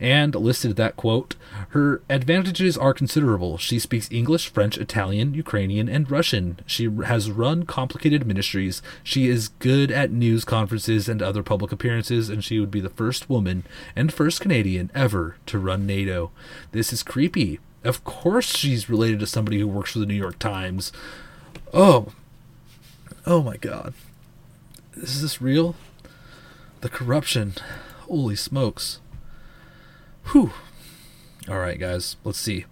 and listed that quote her advantages are considerable. She speaks english french italian ukrainian and russian. She has run complicated ministries. She is good at news conferences and other public appearances and she would be the first woman and first canadian ever to run nato. This is creepy. Of course, she's related to somebody who works for the New York Times. Oh, oh my God, is this real? The corruption, holy smokes! Whew. All right, guys, let's see.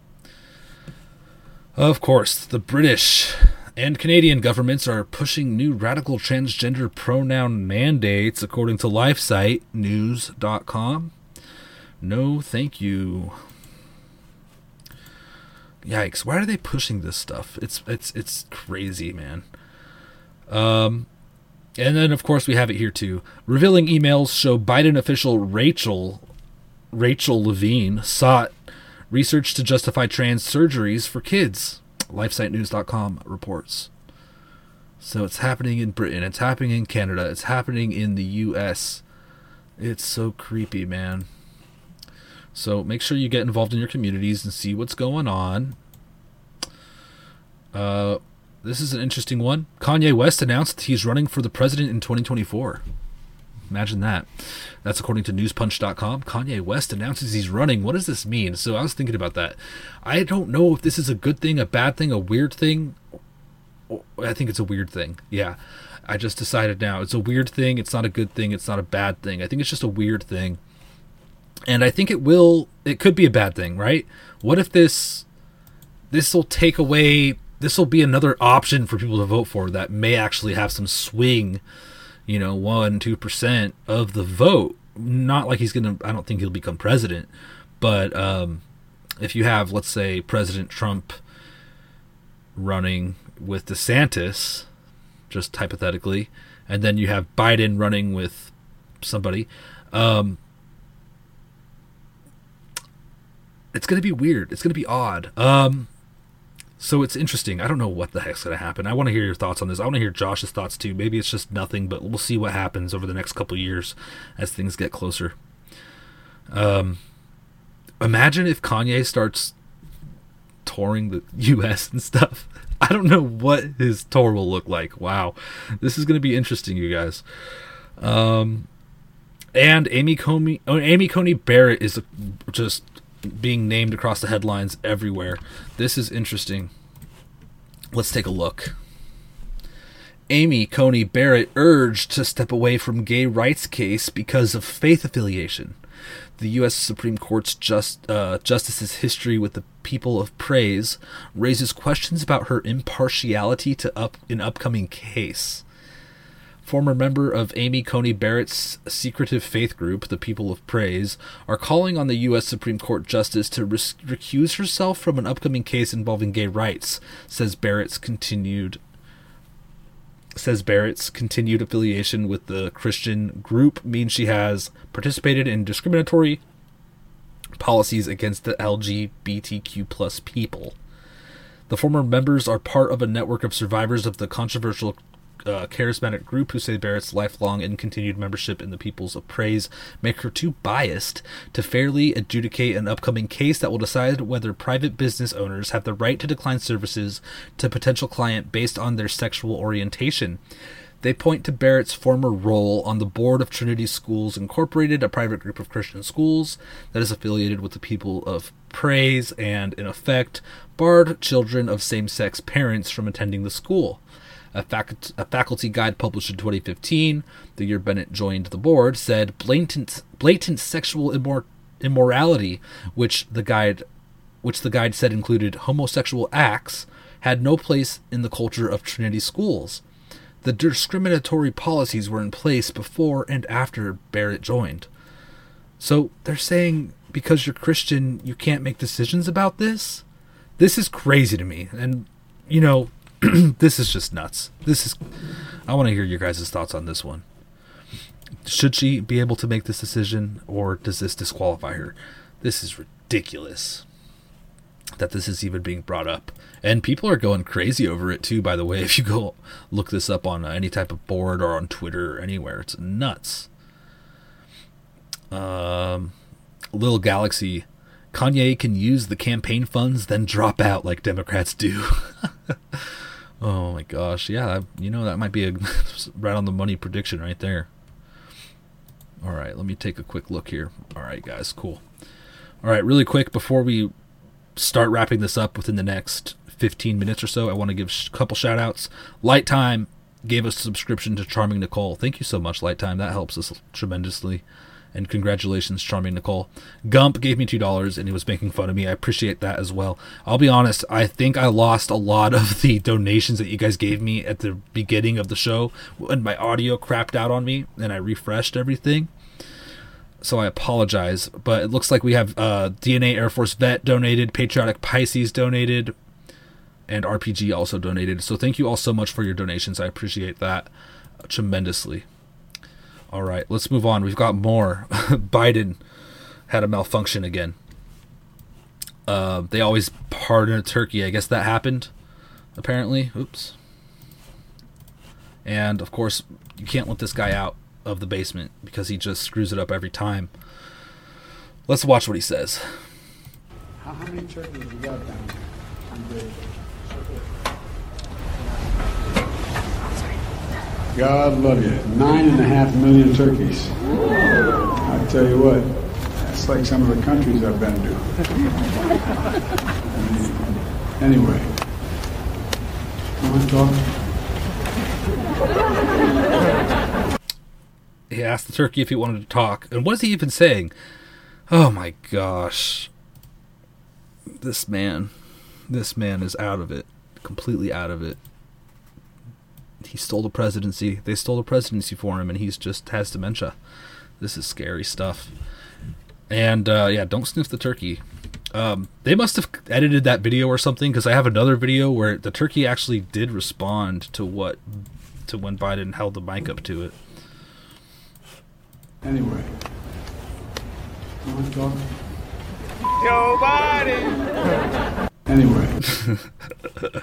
Of course, the British and Canadian governments are pushing new radical transgender pronoun mandates, according to LifeSite LifeSiteNews.com. No, thank you. Yikes! Why are they pushing this stuff? It's it's it's crazy, man. Um, and then of course we have it here too. Revealing emails show Biden official Rachel Rachel Levine sought research to justify trans surgeries for kids. LifeSiteNews.com reports. So it's happening in Britain, it's happening in Canada, it's happening in the US. It's so creepy, man. So make sure you get involved in your communities and see what's going on. Uh, this is an interesting one. Kanye West announced he's running for the president in 2024. Imagine that. That's according to newspunch.com. Kanye West announces he's running. What does this mean? So I was thinking about that. I don't know if this is a good thing, a bad thing, a weird thing. I think it's a weird thing. Yeah. I just decided now. It's a weird thing. It's not a good thing. It's not a bad thing. I think it's just a weird thing. And I think it will it could be a bad thing, right? What if this this will take away this will be another option for people to vote for that may actually have some swing you know, one, two percent of the vote. Not like he's gonna. I don't think he'll become president, but um, if you have, let's say, President Trump running with DeSantis, just hypothetically, and then you have Biden running with somebody, um, it's gonna be weird. It's gonna be odd. Um, so it's interesting. I don't know what the heck's going to happen. I want to hear your thoughts on this. I want to hear Josh's thoughts too. Maybe it's just nothing, but we'll see what happens over the next couple years as things get closer. Um, imagine if Kanye starts touring the U.S. and stuff. I don't know what his tour will look like. Wow, this is going to be interesting, you guys. Um, and Amy Coney, oh, Amy Coney Barrett is just being named across the headlines everywhere. This is interesting. Let's take a look. Amy Coney Barrett urged to step away from gay rights case because of faith affiliation. The U.S. Supreme Court's just, uh, justice's history with the people of praise raises questions about her impartiality to up an upcoming case former member of Amy Coney Barrett's secretive faith group, the People of Praise, are calling on the U.S. Supreme Court Justice to recuse herself from an upcoming case involving gay rights, says Barrett's continued says Barrett's continued affiliation with the Christian group means she has participated in discriminatory policies against the LGBTQ plus people. The former members are part of a network of survivors of the controversial uh, charismatic group who say Barrett's lifelong and continued membership in the Peoples of Praise make her too biased to fairly adjudicate an upcoming case that will decide whether private business owners have the right to decline services to potential client based on their sexual orientation. They point to Barrett's former role on the board of Trinity Schools Incorporated, a private group of Christian schools that is affiliated with the People of Praise and, in effect, barred children of same sex parents from attending the school a, fac- a faculty guide published in 2015, the year Bennett joined the board, said blatant blatant sexual immor- immorality, which the guide which the guide said included homosexual acts, had no place in the culture of Trinity schools. The discriminatory policies were in place before and after Barrett joined. So they're saying because you're Christian, you can't make decisions about this? This is crazy to me. And, you know, this is just nuts. This is. I want to hear your guys' thoughts on this one. Should she be able to make this decision, or does this disqualify her? This is ridiculous that this is even being brought up. And people are going crazy over it too, by the way. If you go look this up on any type of board or on Twitter or anywhere, it's nuts. Um, Little Galaxy Kanye can use the campaign funds, then drop out like Democrats do. Oh my gosh, yeah, you know that might be a right on the money prediction right there. All right, let me take a quick look here. All right, guys, cool. All right, really quick before we start wrapping this up within the next 15 minutes or so. I want to give a couple shout outs. Light Time gave us a subscription to Charming Nicole. Thank you so much, Light Time. That helps us tremendously. And congratulations, Charming Nicole. Gump gave me $2 and he was making fun of me. I appreciate that as well. I'll be honest, I think I lost a lot of the donations that you guys gave me at the beginning of the show when my audio crapped out on me and I refreshed everything so I apologize. But it looks like we have uh, DNA Air Force Vet donated, Patriotic Pisces donated, and RPG also donated. So thank you all so much for your donations. I appreciate that tremendously. All right, let's move on. We've got more. Biden had a malfunction again. Uh, they always pardon a turkey. I guess that happened, apparently. Oops. And of course, you can't let this guy out of the basement because he just screws it up every time. Let's watch what he says. How, how many turkeys you got down there? God love you. Nine and a half million turkeys. I tell you what, that's like some of the countries I've been to. anyway, want to talk? He asked the turkey if he wanted to talk. And what is he even saying? Oh my gosh. This man. This man is out of it. Completely out of it. He stole the presidency. They stole the presidency for him, and he's just has dementia. This is scary stuff. And uh, yeah, don't sniff the turkey. Um, they must have edited that video or something because I have another video where the turkey actually did respond to what to when Biden held the mic up to it. Anyway, you want to talk? Joe Biden. Anyway,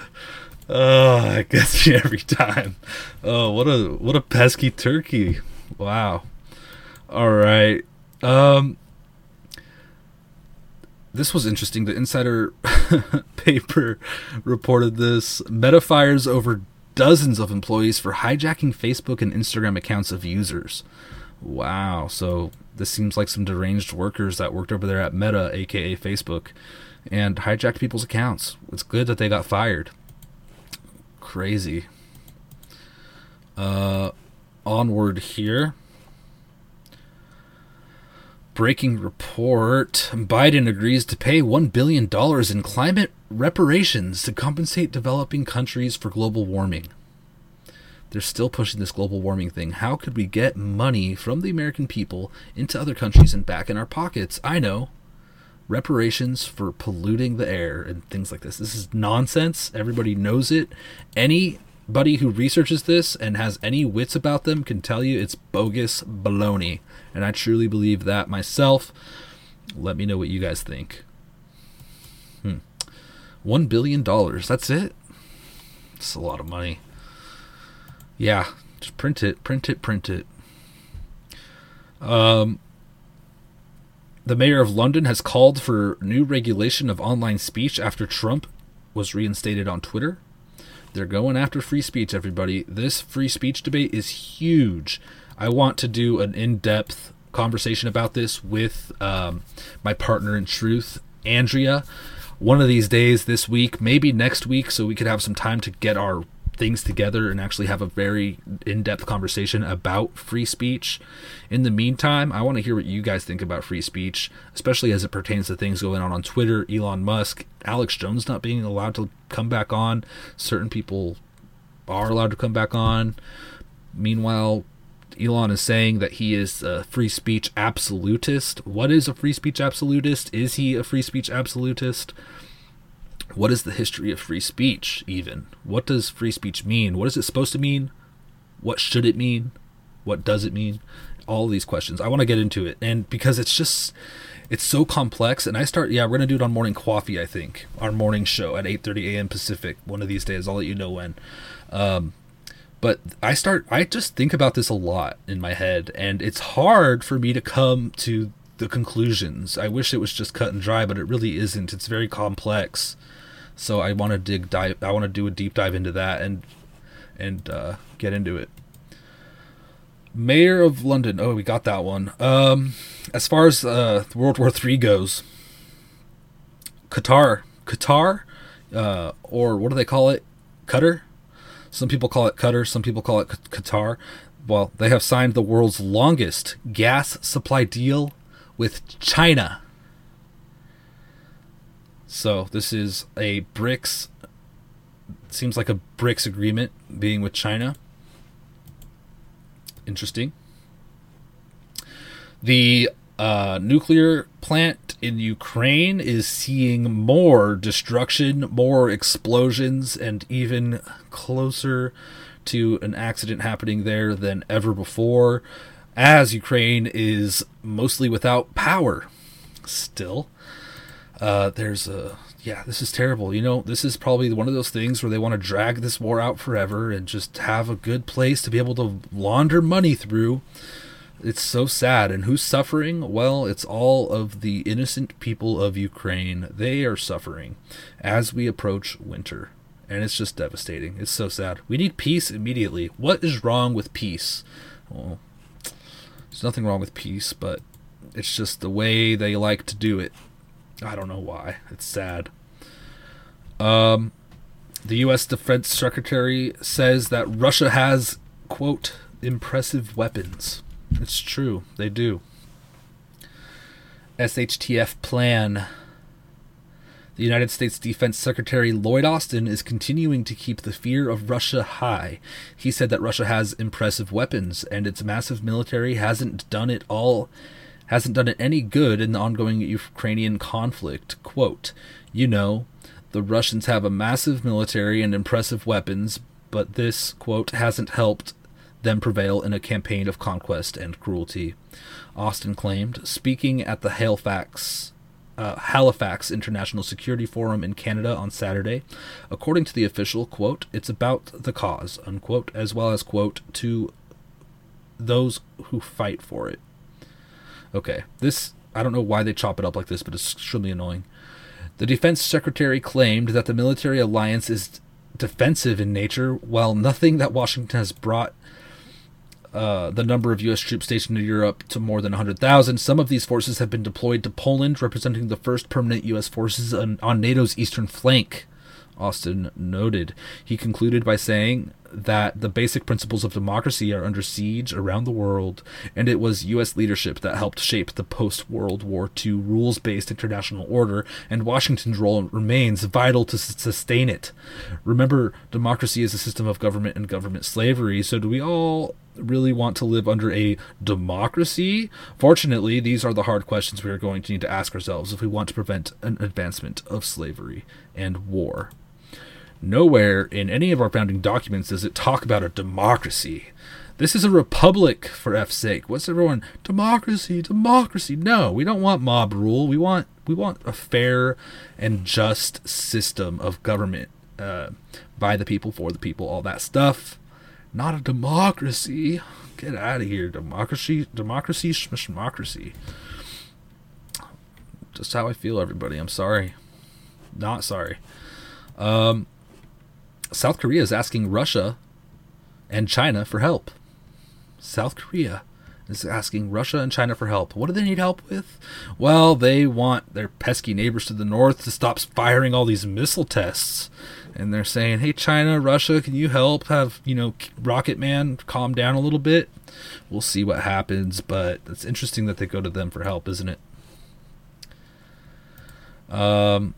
Oh, it gets me every time. Oh, what a what a pesky turkey. Wow. All right. Um this was interesting. The Insider paper reported this. Meta fires over dozens of employees for hijacking Facebook and Instagram accounts of users. Wow. So this seems like some deranged workers that worked over there at Meta, aka Facebook, and hijacked people's accounts. It's good that they got fired. Crazy. Uh, onward here. Breaking report Biden agrees to pay $1 billion in climate reparations to compensate developing countries for global warming. They're still pushing this global warming thing. How could we get money from the American people into other countries and back in our pockets? I know. Reparations for polluting the air and things like this. This is nonsense. Everybody knows it. Anybody who researches this and has any wits about them can tell you it's bogus baloney. And I truly believe that myself. Let me know what you guys think. Hmm. One billion dollars. That's it. It's a lot of money. Yeah, just print it, print it, print it. Um, the mayor of London has called for new regulation of online speech after Trump was reinstated on Twitter. They're going after free speech, everybody. This free speech debate is huge. I want to do an in depth conversation about this with um, my partner in truth, Andrea. One of these days this week, maybe next week, so we could have some time to get our things together and actually have a very in-depth conversation about free speech. In the meantime, I want to hear what you guys think about free speech, especially as it pertains to things going on on Twitter, Elon Musk, Alex Jones not being allowed to come back on. Certain people are allowed to come back on. Meanwhile, Elon is saying that he is a free speech absolutist. What is a free speech absolutist? Is he a free speech absolutist? What is the history of free speech, even? What does free speech mean? What is it supposed to mean? What should it mean? What does it mean? All these questions. I want to get into it. And because it's just it's so complex and I start yeah, we're gonna do it on morning coffee, I think. Our morning show at eight thirty AM Pacific, one of these days. I'll let you know when. Um but I start I just think about this a lot in my head and it's hard for me to come to the conclusions. I wish it was just cut and dry, but it really isn't. It's very complex. So I want to dig dive. I want to do a deep dive into that and and uh, get into it. Mayor of London. Oh, we got that one. Um, as far as uh, World War III goes, Qatar, Qatar, uh, or what do they call it? Qatar. Some people call it Qatar. Some people call it Qatar. Well, they have signed the world's longest gas supply deal with China. So this is a BRICS. Seems like a BRICS agreement being with China. Interesting. The uh, nuclear plant in Ukraine is seeing more destruction, more explosions, and even closer to an accident happening there than ever before, as Ukraine is mostly without power still. Uh, there's a yeah, this is terrible. You know, this is probably one of those things where they want to drag this war out forever and just have a good place to be able to launder money through. It's so sad. And who's suffering? Well, it's all of the innocent people of Ukraine. They are suffering as we approach winter. And it's just devastating. It's so sad. We need peace immediately. What is wrong with peace? Well, there's nothing wrong with peace, but it's just the way they like to do it. I don't know why. It's sad. Um, the U.S. Defense Secretary says that Russia has, quote, impressive weapons. It's true. They do. SHTF plan. The United States Defense Secretary Lloyd Austin is continuing to keep the fear of Russia high. He said that Russia has impressive weapons and its massive military hasn't done it all hasn't done it any good in the ongoing Ukrainian conflict. Quote, you know, the Russians have a massive military and impressive weapons, but this, quote, hasn't helped them prevail in a campaign of conquest and cruelty. Austin claimed, speaking at the Halifax, uh, Halifax International Security Forum in Canada on Saturday. According to the official, quote, it's about the cause, unquote, as well as, quote, to those who fight for it. Okay, this, I don't know why they chop it up like this, but it's extremely annoying. The defense secretary claimed that the military alliance is defensive in nature, while nothing that Washington has brought uh, the number of U.S. troops stationed in Europe to more than 100,000. Some of these forces have been deployed to Poland, representing the first permanent U.S. forces on, on NATO's eastern flank. Austin noted. He concluded by saying that the basic principles of democracy are under siege around the world, and it was U.S. leadership that helped shape the post World War II rules based international order, and Washington's role remains vital to sustain it. Remember, democracy is a system of government and government slavery, so do we all really want to live under a democracy? Fortunately, these are the hard questions we are going to need to ask ourselves if we want to prevent an advancement of slavery and war. Nowhere in any of our founding documents does it talk about a democracy. This is a republic, for F's sake. What's everyone? Democracy, democracy. No, we don't want mob rule. We want we want a fair and just system of government uh, by the people, for the people, all that stuff. Not a democracy. Get out of here, democracy, democracy, democracy. Just how I feel, everybody. I'm sorry. Not sorry. Um, South Korea is asking Russia and China for help. South Korea is asking Russia and China for help. What do they need help with? Well, they want their pesky neighbors to the north to stop firing all these missile tests. And they're saying, hey, China, Russia, can you help have, you know, Rocket Man calm down a little bit? We'll see what happens, but it's interesting that they go to them for help, isn't it? Um,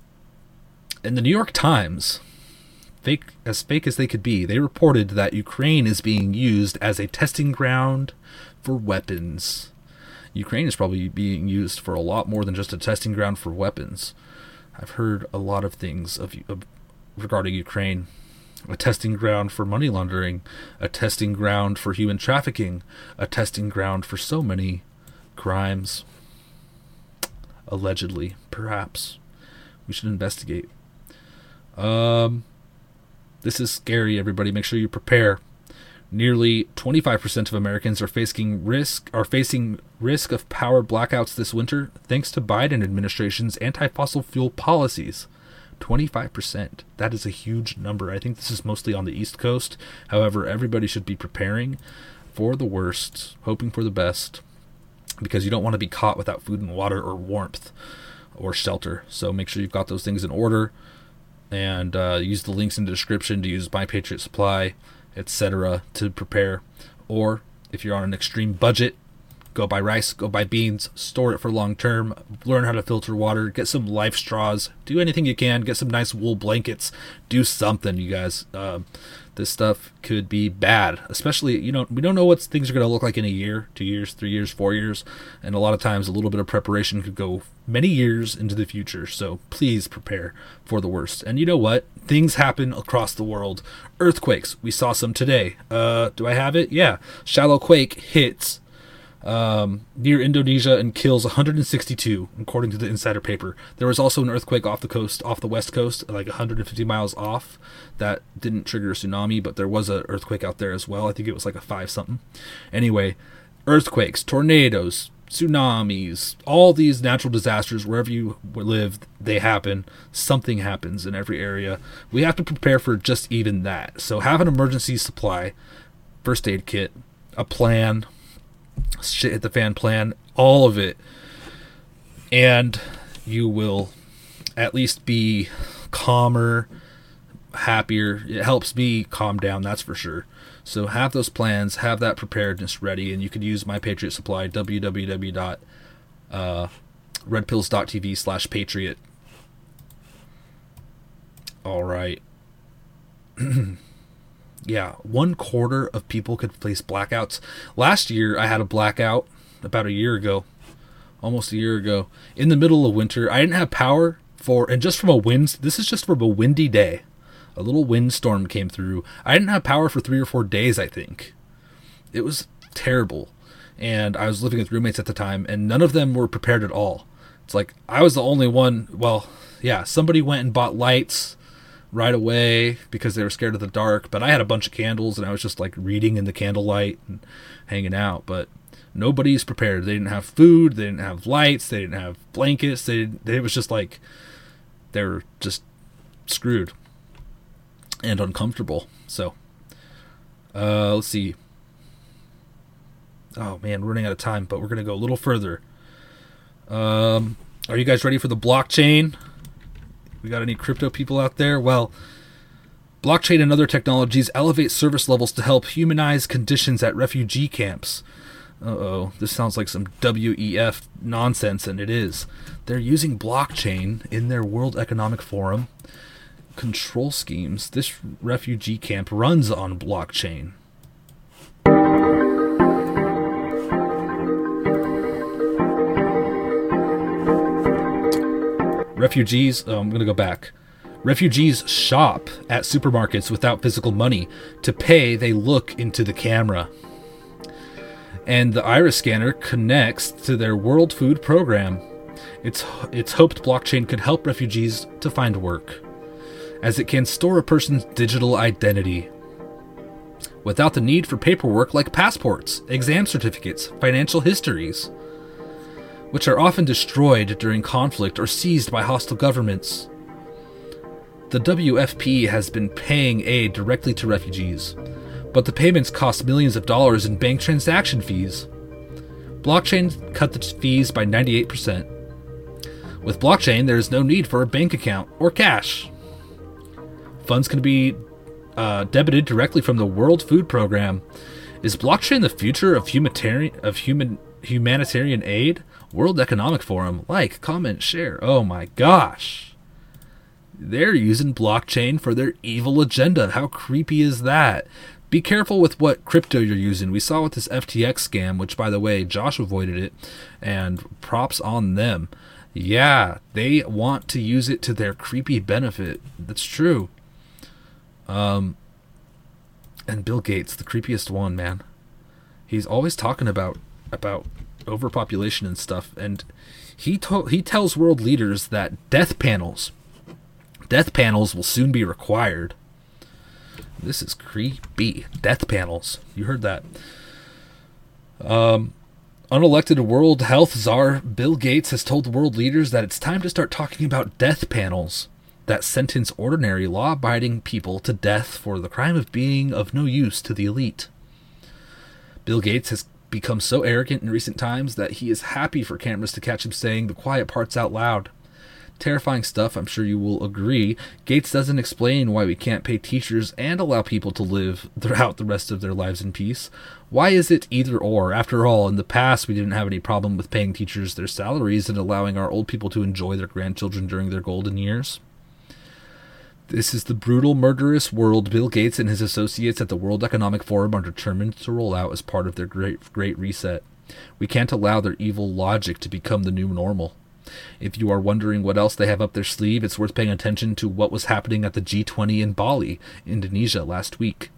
in the New York Times, fake as fake as they could be, they reported that Ukraine is being used as a testing ground for weapons. Ukraine is probably being used for a lot more than just a testing ground for weapons. I've heard a lot of things of, of regarding Ukraine. A testing ground for money laundering, a testing ground for human trafficking, a testing ground for so many crimes. Allegedly, perhaps. We should investigate. Um, this is scary, everybody. Make sure you prepare. Nearly 25% of Americans are facing risk are facing risk of power blackouts this winter thanks to Biden administration's anti-fossil fuel policies. 25%. That is a huge number. I think this is mostly on the East Coast. However, everybody should be preparing for the worst, hoping for the best because you don't want to be caught without food and water or warmth. or shelter. So make sure you've got those things in order and uh, use the links in the description to use My Patriot Supply, etc. to prepare. Or if you're on an extreme budget, go buy rice, go buy beans, store it for long term, learn how to filter water, get some LifeStraws, do anything you can, get some nice wool blankets, do something, you guys. Um, this stuff could be bad, especially you know we don't know what things are going to look like in a year, two years, three years, four years, and a lot of times a little bit of preparation could go many years into the future. So please prepare for the worst. And you know what? Things happen across the world. Earthquakes. We saw some today. Uh, do I have it? Yeah. Shallow quake hits um, near Indonesia and kills 162, according to the insider paper. There was also an earthquake off the coast, off the west coast, like 150 miles off, that didn't trigger a tsunami, but there was an earthquake out there as well. I think it was like a five something. Anyway, earthquakes, tornadoes, tsunamis, all these natural disasters, wherever you live, they happen. Something happens in every area. We have to prepare for just even that. So have an emergency supply, first aid kit, a plan, shit hit the fan plan, all of it, and you will at least be calmer, happier. It helps me calm down, that's for sure. So have those plans, have that preparedness ready, and you can use my Patriot Supply www. Uh, slash patriot. All right. yeah, one quarter of people could face blackouts. Last year, I had a blackout about a year ago, almost a year ago, in the middle of winter. I didn't have power for, and just from a wind, this is just from a windy day. A little windstorm came through. I didn't have power for three or four days, I think. It was terrible. And I was living with roommates at the time, and none of them were prepared at all. It's like I was the only one. Well, yeah, somebody went and bought lights right away because they were scared of the dark. But I had a bunch of candles and I was just like reading in the candlelight and hanging out. But nobody's prepared. They didn't have food. They didn't have lights. They didn't have blankets. They, they it was just like they were just screwed and uncomfortable. So uh, let's see. Oh man, we're running out of time, but we're gonna go a little further. Um, are you guys ready for the blockchain? We got any crypto people out there? Well, blockchain and other technologies elevate service levels to help humanize conditions at refugee camps. Uh oh, this sounds like some WEF nonsense, and it is. They're using blockchain in their World Economic Forum control schemes. This refugee camp runs on blockchain. Refugees, oh, I'm going to go back. Refugees shop at supermarkets without physical money. To pay, they look into the camera. And the iris scanner connects to their World Food Program. It's, it's hoped blockchain could help refugees to find work, as it can store a person's digital identity without the need for paperwork like passports, exam certificates, financial histories which are often destroyed during conflict or seized by hostile governments. The WFP has been paying aid directly to refugees, but the payments cost millions of dollars in bank transaction fees. Blockchain cut the fees by 98%. With blockchain, there is no need for a bank account or cash. Funds can be uh, debited directly from the World Food Program. Is blockchain the future of of human humanitarian aid? World Economic Forum, like, comment, share. Oh my gosh. They're using blockchain for their evil agenda. How creepy is that? Be careful with what crypto you're using. We saw with this FTX scam, which, by the way, Josh avoided it, and props on them. Yeah, they want to use it to their creepy benefit. That's true. Um, and Bill Gates, the creepiest one, man. He's always talking about about overpopulation and stuff, and he to- he tells world leaders that death panels, death panels will soon be required. This is creepy. Death panels. You heard that. Um, unelected World Health Czar Bill Gates has told world leaders that it's time to start talking about death panels that sentence ordinary law abiding people to death for the crime of being of no use to the elite. Bill Gates has become so arrogant in recent times that he is happy for cameras to catch him saying the quiet parts out loud. Terrifying stuff, I'm sure you will agree. Gates doesn't explain why we can't pay teachers and allow people to live throughout the rest of their lives in peace. Why is it either or? After all, in the past, we didn't have any problem with paying teachers their salaries and allowing our old people to enjoy their grandchildren during their golden years. This is the brutal, murderous world Bill Gates and his associates at the World Economic Forum are determined to roll out as part of their great, great reset. We can't allow their evil logic to become the new normal. If you are wondering what else they have up their sleeve, it's worth paying attention to what was happening at the G20 in Bali, Indonesia, last week.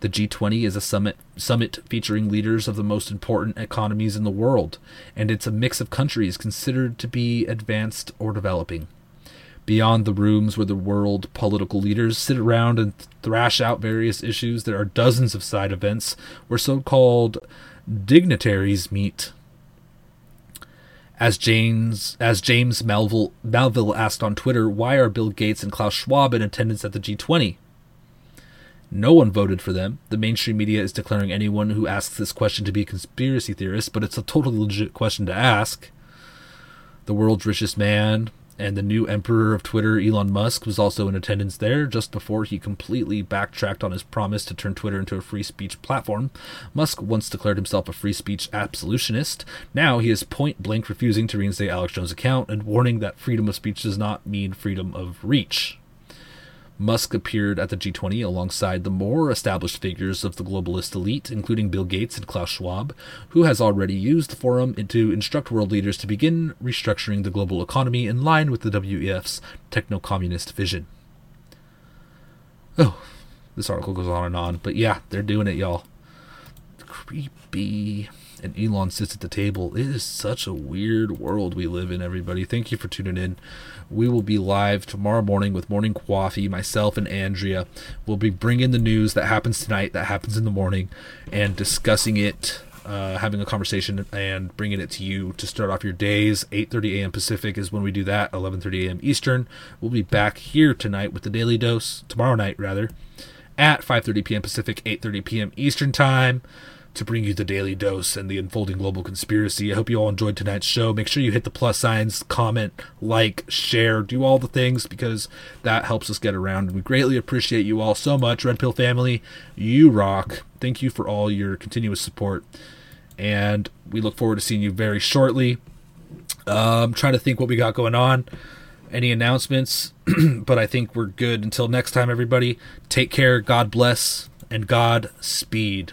The G20 is a summit summit featuring leaders of the most important economies in the world, and it's a mix of countries considered to be advanced or developing. Beyond the rooms where the world political leaders sit around and thrash out various issues, there are dozens of side events where so-called dignitaries meet. As James as James Melville, Melville asked on Twitter, why are Bill Gates and Klaus Schwab in attendance at the G20? No one voted for them. The mainstream media is declaring anyone who asks this question to be a conspiracy theorist, but it's a totally legit question to ask. The world's richest man and the new emperor of Twitter, Elon Musk, was also in attendance there just before he completely backtracked on his promise to turn Twitter into a free speech platform. Musk once declared himself a free speech absolutionist. Now he is point blank refusing to reinstate Alex Jones' account and warning that freedom of speech does not mean freedom of reach. Musk appeared at the G20 alongside the more established figures of the globalist elite, including Bill Gates and Klaus Schwab, who has already used the forum to instruct world leaders to begin restructuring the global economy in line with the WEF's techno communist vision. Oh, this article goes on and on, but yeah, they're doing it, y'all. Creepy. And Elon sits at the table. It is such a weird world we live in, everybody. Thank you for tuning in. We will be live tomorrow morning with Morning Coffee. Myself and Andrea will be bringing the news that happens tonight, that happens in the morning, and discussing it uh, having a conversation and bringing it to you to start off your days. 8:30 a.m. Pacific is when we do that. 11:30 a.m. Eastern. We'll be back here tonight with the Daily Dose tomorrow night rather at 5:30 p.m. Pacific, 8:30 p.m. Eastern time to bring you the daily dose and the unfolding global conspiracy. I hope you all enjoyed tonight's show. Make sure you hit the plus signs, comment, like, share, do all the things because that helps us get around. We greatly appreciate you all so much. Red Pill family, you rock. Thank you for all your continuous support. And we look forward to seeing you very shortly. Um, trying to think what we got going on. Any announcements? but I think we're good. Until next time, everybody, take care. God bless and God speed.